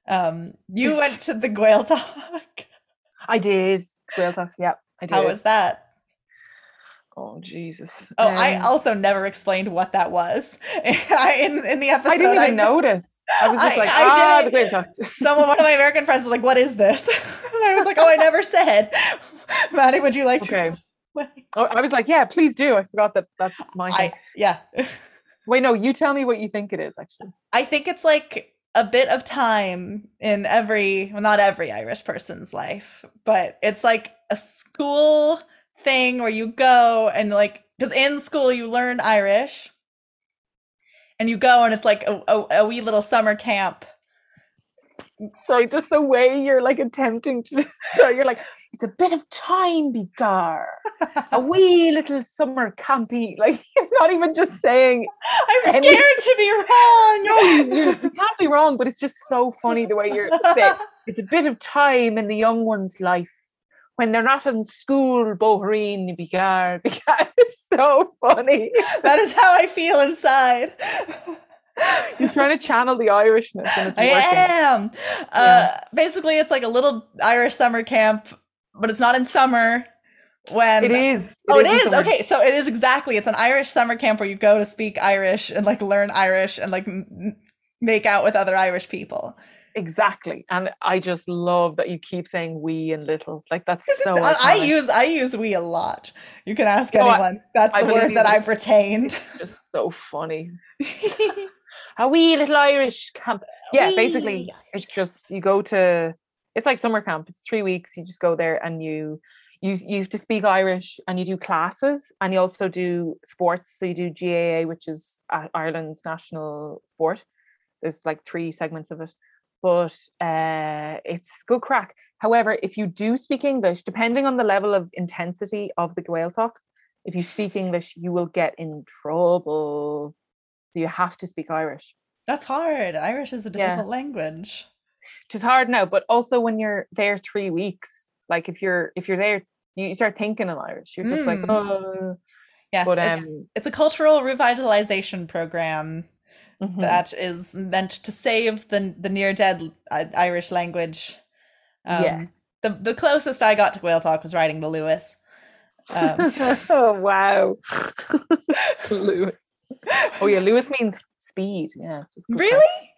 Um, you went to the Gaeltacht. I did. Squirrel talks. Yep, I did. How was that? Oh Jesus. Oh, I also never explained what that was. In in the episode, I didn't even notice. I was just I- like, I ah, didn't- the Squirrel talk. Someone, one of my American friends was like, "What is this?" and I was like, "Oh, I never said." Maddie, would you like to? Okay. Oh, I was like, yeah, please do. I forgot that that's my. I yeah. Wait, no, you tell me what you think it is actually. I think it's like a bit of time in every well not every Irish person's life, but it's like a school thing where you go and like because in school you learn Irish and you go and it's like a, a, a wee little summer camp. Sorry, just the way you're like attempting to so you're like, it's a bit of time, Begar. A wee little summer campy. Like you're not even just saying I'm scared to be wrong. no, you, you can't be wrong, but it's just so funny the way you're saying it's a bit of time in the young one's life when they're not in school, Bohreen, Begar. It's so funny. that is how I feel inside. You're trying to channel the Irishness and it's I working. am. Uh, basically, it's like a little Irish summer camp, but it's not in summer. When It is. oh, it is summer. okay. So it is exactly. It's an Irish summer camp where you go to speak Irish and like learn Irish and like m- make out with other Irish people. Exactly. And I just love that you keep saying we and little. Like that's so I, I use I use we a lot. You can ask No, anyone. That's I the word that. I've retained. It's just so funny. A wee little Irish camp. Yeah, basically Wee it's just you go to it's like summer camp. It's three weeks. You just go there and you you you have to speak Irish and you do classes and you also do sports. So you do GAA, which is uh, Ireland's national sport. There's like three segments of it, but uh, it's good crack. However, if you do speak English, depending on the level of intensity of the Gaeltacht, if you speak English, you will get in trouble. So you have to speak Irish. That's hard. Irish is a Yeah. difficult language. which is hard now but also when you're there three weeks like if you're if you're there you start thinking in irish you're just like Mm. oh Yes, But, it's, um, it's a cultural revitalization program mhm. that is meant to save the the near dead uh, Irish language. Um, Yeah. The the closest I got to Gaeltacht was writing the Luas. Um, oh wow luas oh yeah luas means speed yes crack. really?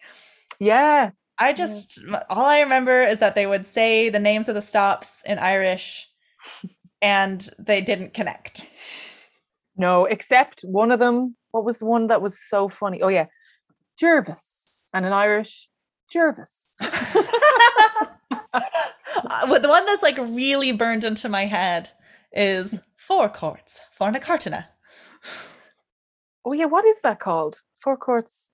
yeah I just all I remember is that they would say the names of the stops in Irish, and they didn't connect. no except one of them what was the one that was so funny oh yeah jervis and in irish jervis Uh, the one that's like really burned into my head is four courts for a cartina. oh yeah what is that called four courts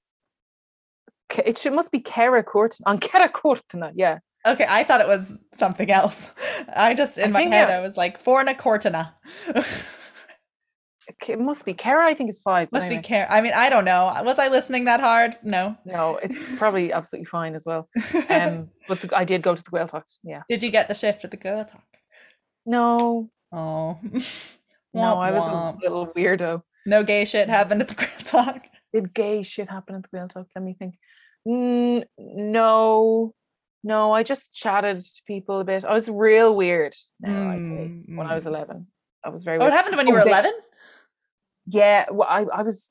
it should must be Kera Court on Kera Courtina, yeah. Okay, I thought it was something else. I just in I my head it- I was like four and a cortina. It must be Kara, I think it's five. Must be Kara. I mean, I don't know. Was I listening that hard? No. No, it's probably absolutely fine as well. Um, but the, I did go to the Whale Talk. Yeah. Did you get the shift at the Go Talk? No, Oh. no, I was a little weirdo. No gay shit happened at the Go Talk. Did gay shit happen at the Whale Talk? Let me think. Mm, no, no, I just chatted to people a bit. I was real weird. Now I say when I was Mm. eleven, I was very. Oh, weird. it happened when you Oh, were 11? Yeah, well, I I was.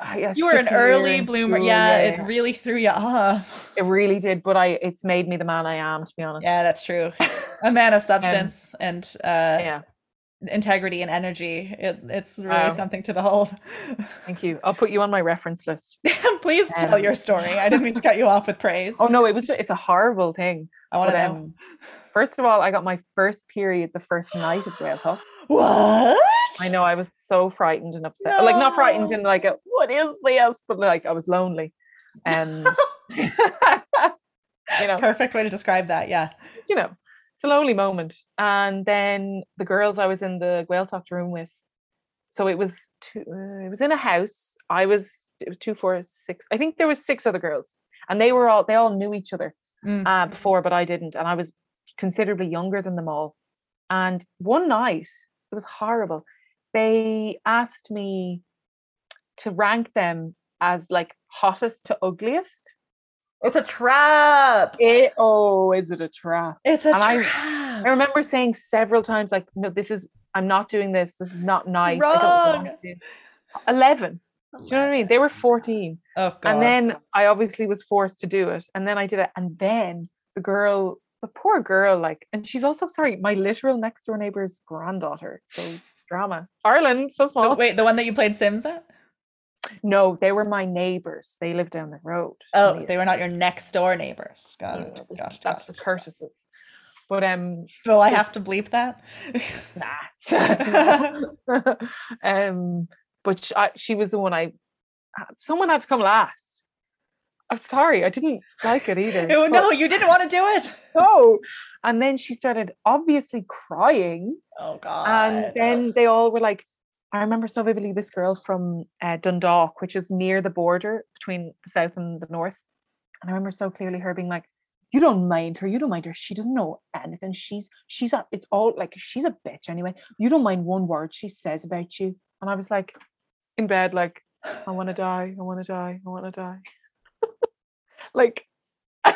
I, I You were an skipped a year early bloomer. school, Yeah, yeah, it really threw you off. it really did. But I, it's made me the man I am. To be honest. Yeah, that's true. A man of substance and uh, yeah. Integrity and energy. It, it's really Wow. something to behold. Thank you. I'll put you on my reference list. Please tell Um, your story. I didn't mean to cut you off with praise. Oh no, it was. It's a horrible thing. I want to know. um, First of all, I got my first period the first night of Whale Talk. what? I know I was so frightened and upset. Like not frightened No. and like a, what is this? But like I was lonely. Um you know, Perfect way to describe that. Yeah. you know, a lonely moment. And then the girls I was in the Talk room with, so it was two, uh, it was in a house. I was it was two, four, six. I think there was six other girls, and they were all they all knew each other Mm. uh, before, but I didn't, and I was considerably younger than them all. And one night, it was horrible. They asked me to rank them as like hottest to ugliest. It's a trap. It, oh, is it a trap? It's a And trap. I remember saying several times, like, no, this is, I'm not doing this. This is not nice. I Wrong. to. 11. Do you know what I mean? They were 14. Oh god. And then I obviously was forced to do it. And then I did it. And then the girl, the poor girl, like, and she's also sorry, my literal next door neighbor's granddaughter. So drama. Ireland, so small. Oh, wait, the one that you played Sims at? No, they were my neighbors. They lived down the road. Oh, they were not your next door neighbors. Got it. Got it. That's Got it. Curtis's. But um, Will I have to bleep that? nah. um, but sh- I, she was the one I. Someone had to come last. I'm sorry, I didn't like it either. oh, no, you didn't want to do it. no. And then she started obviously crying, Oh God. and then they all were like, I remember so vividly this girl from uh, Dundalk, which is near the border between the south and the north. And I remember so clearly her being like, "You don't mind her. You don't mind her. She doesn't know anything. She's she's a, it's all like she's a bitch anyway. You don't mind one word she says about you." And I was like, in bed, like, I want to die. I want to die. I want to die. like, I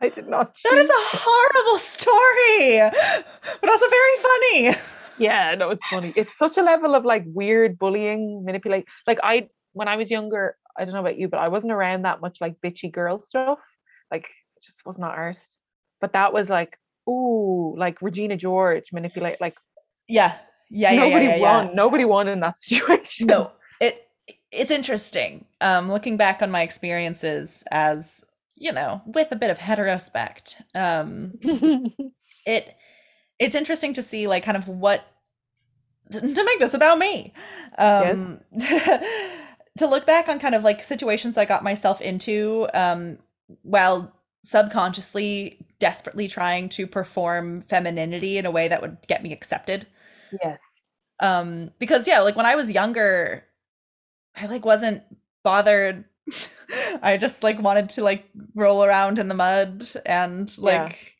did not. that is a horrible story, but also very funny. Yeah no it's funny it's such a level of like weird bullying manipulate like i when i was younger i don't know about you but i wasn't around that much like bitchy girl stuff like it just was not ours but that was like ooh like regina george manipulate like Yeah. Yeah. Yeah. nobody yeah, yeah, yeah. won nobody won in that situation No, it it's interesting. Um, looking back on my experiences as you know, with a bit of heterospect, um, it it's interesting to see like kind of what to make this about me. Um, to look back on kind of like situations I got myself into, um, while subconsciously desperately trying to perform femininity in a way that would get me accepted. Yes. Um because yeah like when i was younger i like wasn't bothered. I just like wanted to like roll around in the mud and like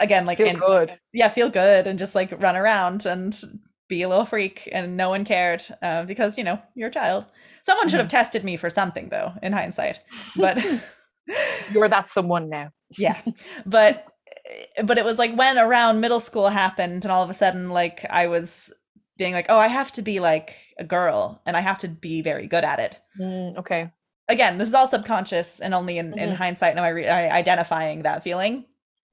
again like feel in, good. yeah feel good and just like run around and be a little freak and no one cared uh, because you know you're a child. Someone should have tested me for something though in hindsight but you're that someone now. Yeah but eh, but it was like when around middle school happened and all of a sudden like i was being like oh i have to be like a girl and i have to be very good at it. Mm, okay. Again this is all subconscious and only in, in Mhm. hindsight am i, re- I identifying that feeling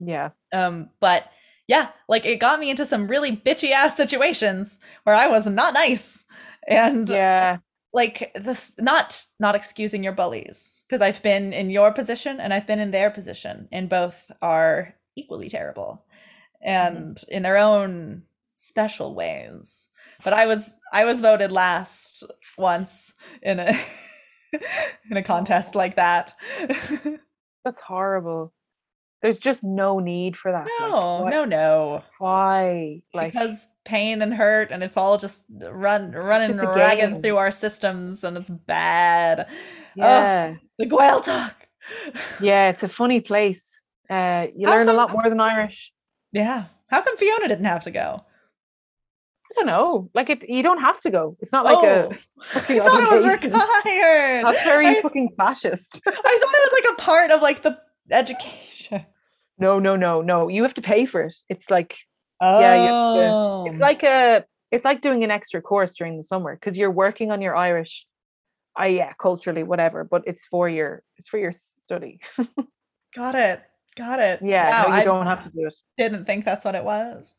yeah. Um but yeah like it got me into some really bitchy ass situations where i was not nice and yeah. like this not not excusing your bullies because i've been in your position and i've been in their position and both are equally terrible and in their own special ways. But i was i was voted last once in a in a contest like that. That's horrible there's just no need for that no what- no no why like because pain and hurt and it's all just run running just a ragged game. through our systems and it's bad yeah the Gaeltacht yeah it's a funny place uh you How learn a lot more than irish Yeah. How come Fiona didn't have to go? i don't know like it you don't have to go it's not like oh, a I thought it was required. that's very I, fucking fascist I thought it was like a part of like the education. No no no no you have to pay for it it's like Oh, Yeah, have it's like a it's like doing an extra course during the summer because you're working on your irish i yeah culturally whatever but it's for your it's for your study got it, got it. yeah wow, no you I don't have to do it didn't think that's what it was.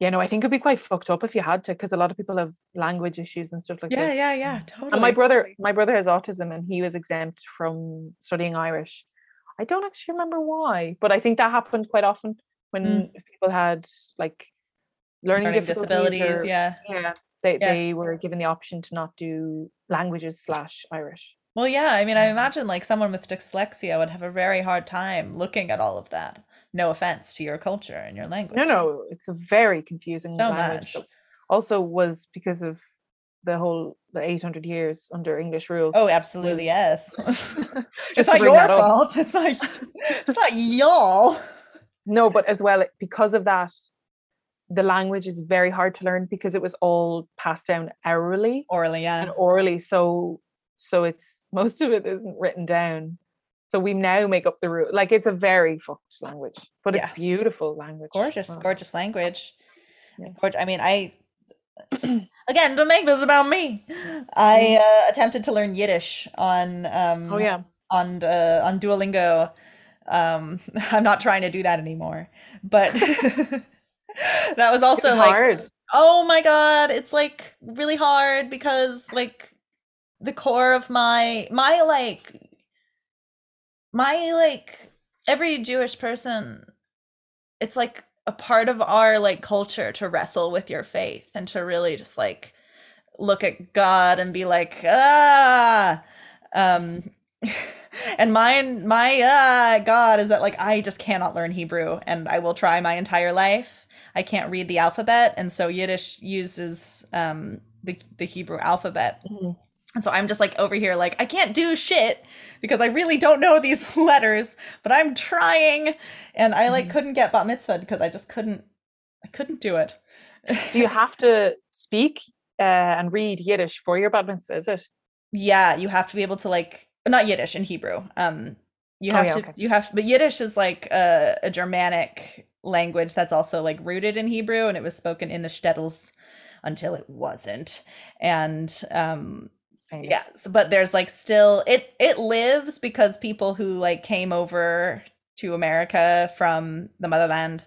yeah no i think it'd be quite fucked up if you had to because a lot of people have language issues and stuff like that. Yeah, yeah, yeah, totally. And my brother, my brother has autism, and he was exempt from studying Irish. I don't actually remember why, but I think that happened quite often when mm. people had like learning, learning difficulties disabilities. or- Yeah. yeah, they Yeah. they were given the option to not do languages slash Irish. Well, yeah. I mean, I imagine like someone with dyslexia would have a very hard time looking at all of that. No offense to your culture and your language. No, no, it's a very confusing So language. much. Also, was because of the whole the eight hundred years under English rule. Oh, absolutely, yes. It's not your fault. It's not. It's not y'all. No, but as well, because of that, the language is very hard to learn because it was all passed down orally Orally, yeah. and orally. So, so it's most of it isn't written down. So we now make up the rule. Like it's a very fucked language, but Yeah. it's beautiful language. gorgeous gorgeous language Yeah. I mean i again don't make this about me i uh, attempted to learn yiddish on um Oh yeah. on uh, on duolingo Um, I'm not trying to do that anymore. But that was also It's like hard. Oh my god, it's like really hard because like the core of my my like my like every Jewish person it's like a part of our like culture to wrestle with your faith and to really just like look at God and be like ah um and mine my uh God is that like I just cannot learn Hebrew and I will try my entire life I can't read the alphabet, and so Yiddish uses um, the the Hebrew alphabet. Mhm. And so I'm just like over here, like I can't do shit because I really don't know these letters, but I'm trying, and I like Mhm. couldn't get bat mitzvah because I just couldn't, I couldn't do it. Do you have to speak uh, and read Yiddish for your bat mitzvah? Is it? yeah, you have to be able to like not Yiddish in Hebrew. Um, you Oh, have yeah, to okay. you have but Yiddish is like a, a Germanic language that's also like rooted in Hebrew and it was spoken in the shtetls until it wasn't. And um Famous. yeah, s- but there's like still it it lives because people who like came over to America from the motherland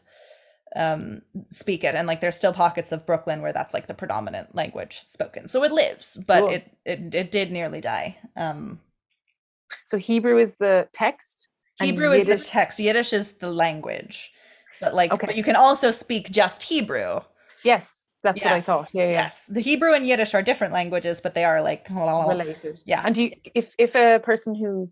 um speak it and like there's still pockets of Brooklyn where that's like the predominant language spoken. So it lives, but Cool. it, it it did nearly die. Um So Hebrew is the text. Hebrew is the text, Yiddish is the language. But like but you can also speak just Hebrew. Yes, that's what I thought. Yeah, yeah. Yes. The Hebrew and Yiddish are different languages, but they are like Related. Yeah. And do you, if if a person who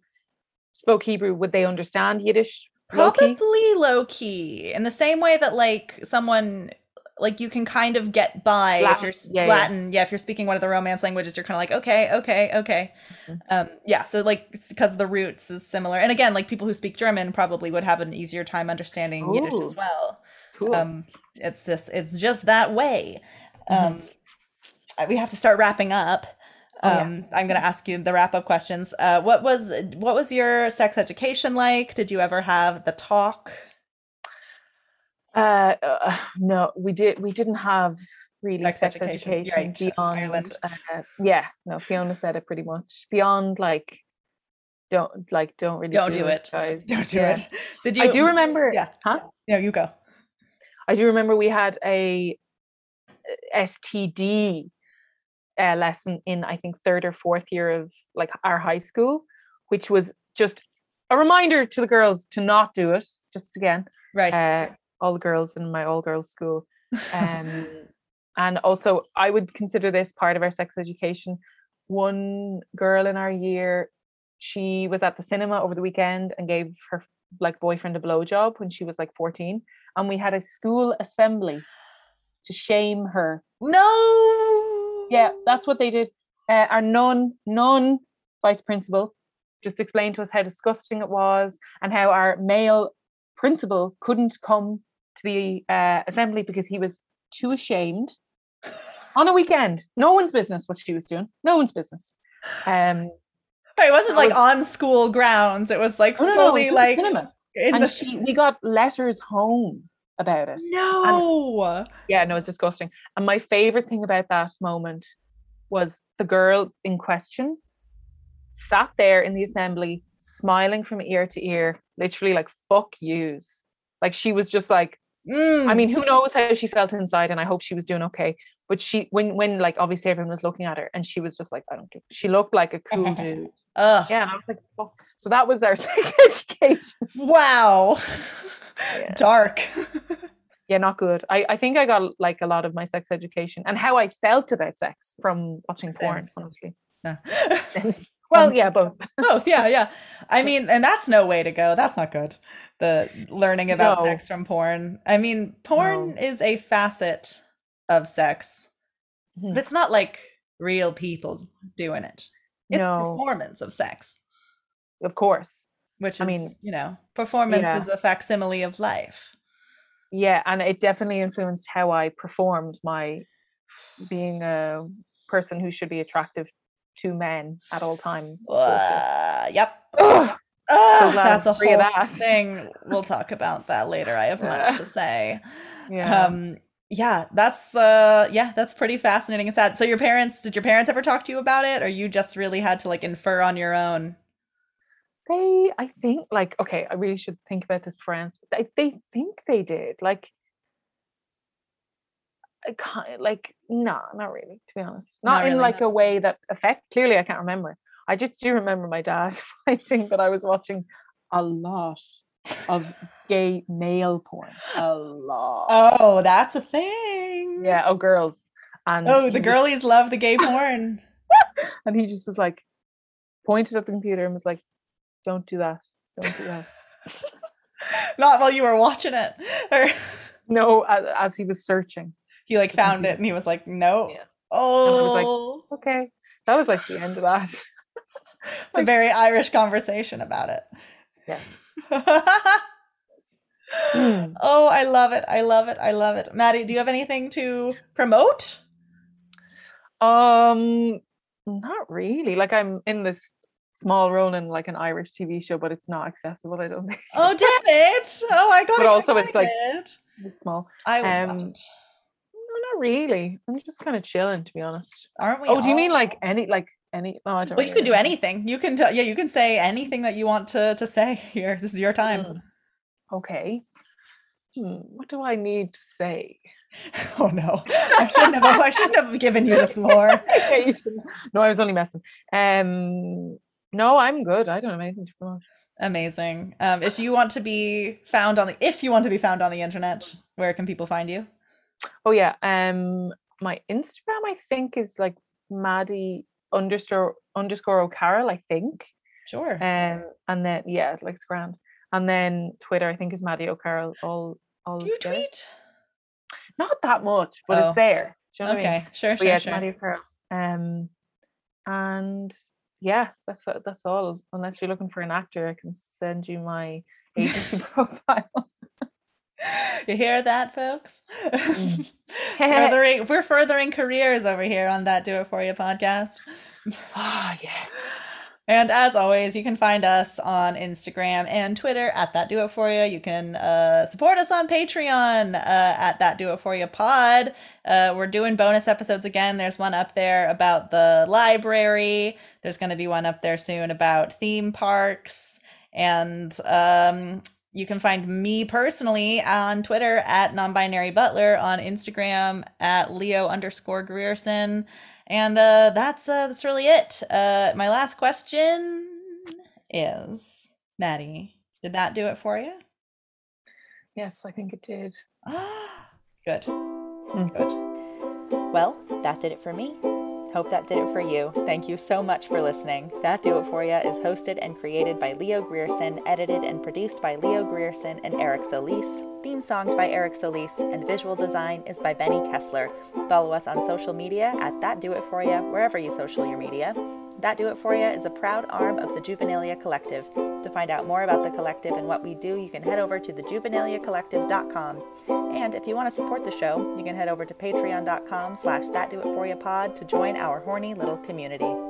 spoke Hebrew would they understand Yiddish? Probably low key. In the same way that like someone like you can kind of get by if you're yeah, yeah. Latin. Yeah, if you're speaking one of the Romance languages, you're kind of like, okay, okay, okay. Mhm. Um, yeah, so like because the roots is similar. And again, like people who speak German probably would have an easier time understanding Yiddish as well. Cool. Um, it's just it's just that way. Mhm. Um, we have to start wrapping up. Oh, yeah. Um, I'm going to ask you the wrap up questions. Uh, what was what was your sex education like? Did you ever have the talk? Uh, uh, no, we did. We didn't have really Sex sex, education, education, right, beyond. Ireland. Uh, yeah, no. Fiona said it pretty much. Beyond like, don't like, don't really Don't do it. guys. Don't do Yeah. it. Did you? I do remember. Yeah. Huh? yeah you go. I do remember we had a STD uh, lesson in I think third or fourth year of like our high school, which was just a reminder to the girls to not do it. Just again, Right. uh, all the girls in my all girls school, um, and also I would consider this part of our sex education. One girl in our year, she was at the cinema over the weekend and gave her like boyfriend a blowjob when she was like 14 and we had a school assembly to shame her no. yeah that's what they did uh, our non non vice principal just explained to us how disgusting it was and how our male principal couldn't come to the uh, assembly because he was too ashamed on a weekend no one's business what she was doing no one's business um It wasn't like was- on school grounds. It was like no, no, fully it was at the like cinema. in and the she we got letters home about it. No. yeah no it's disgusting. And my favorite thing about that moment was the girl in question sat there in the assembly smiling from ear to ear literally like fuck yous. Like she was just like i Mm. mean who knows how she felt inside and i hope she was doing okay. But she when when like obviously everyone was looking at her and she was just like i don't give she looked like a cool dude Ugh. yeah and i was like fuck so that was our sex education Wow. Yeah. Dark. yeah not good I, I think i got like a lot of my sex education and how i felt about sex from watching porn honestly No. well Um, yeah both Both, yeah, yeah. I mean, and that's no way to go. That's not good. The learning about No. sex from porn. I mean, porn No. is a facet of sex, Mhm. but it's not like real people doing it. It's No. performance of sex, of course which is, I mean, you know, performance yeah. is a facsimile of life. yeah and it definitely influenced how i performed my being a person who should be attractive to men at all times. Uh, yep. Ugh, glad that's a I'm free of whole that. thing. We'll talk about that later. I have much to say. yeah Um, yeah, that's uh, yeah, that's pretty fascinating and sad. So your parents, did your parents ever talk to you about it, or you just really had to like infer on your own? they i think like okay i really should think about this answer. they, they think they did like I can't, like no not really to be honest not, Not in really. like a way that affect clearly i can't remember i just do remember my dad finding that i was watching a lot of gay male porn a lot Oh, that's a thing. yeah oh girls and Oh, the was- girlies love the gay porn. and he just was like pointed at the computer and was like don't do that don't do that Not while you were watching it. Or no as, as he was searching he like The found it and he was like, no. Yeah. Oh, was like, oh. okay that was like the end of that it's a very Irish conversation about it. Yeah. oh, I love it. I love it. I love it. Maddie, do you have anything to promote? Um, not really. Like I'm in this small role in like an Irish TV show, but it's not accessible. I don't think. Oh, damn it. Oh, I got But also it's like- it. It's small. I would watch um. No, not really. I'm just kind of chilling, to be honest. Aren't we? Oh, do you mean like any like any? Oh, I don't. Well, you can do anything. You can tell. Yeah, you can say anything that you want to to say here. This is your time. Mm. Okay. Hmm, what do I need to say? Oh no, I shouldn't have. I shouldn't have given you the floor. Okay, you shouldn't- no, I was only messing. Um, no, I'm good. I don't have anything to promote. Amazing. Um, if you want to be found on the, if you want to be found on the internet, where can people find you? Oh yeah. Um, my Instagram I think is like Maddie underscore underscore O'Carroll. I think. Sure. Um, and then yeah, like it's grand. And then Twitter I think is Maddie O'Carroll. All all do you together. tweet? Not that much, but Oh, it's there. You know what I mean? Okay. Sure. But Sure. yeah, sure. Maddie O'Carroll. Um, and yeah, that's that's all. Unless you're looking for an actor, I can send you my agency profile. You hear that, folks? Mm. furthering, we're furthering careers over here on that Do It For You podcast. Ah, yes. And as always, you can find us on Instagram and Twitter at That Do It For You. You can uh, support us on Patreon uh, at That Do It For You Pod. Uh, we're doing bonus episodes again. There's one up there about the library. There's going to be one up there soon about theme parks. And um, you can find me personally on Twitter at non-binary butler, on Instagram at Leo underscore Grierson. And uh, that's uh, that's really it. Uh, my last question is, Maddie, did that do it for you? Yes, I think it did. Good. Good. Well, that did it for me. Hope that did it for you. Thank you so much for listening. That Do It For You is hosted and created by Leo Grierson, edited and produced by Leo Grierson and Eric Solis, theme songed by Eric Solis, and visual design is by Benny Kessler. Follow us on social media at That Do It For You, wherever you social your media. That Do It For You is a proud arm of the Juvenilia Collective. To find out more about the collective and what we do, you can head over to thejuveniliacollective.com. And if you want to support the show, you can head over to patreon.com slash thatdoitforyoupod to join our horny little community.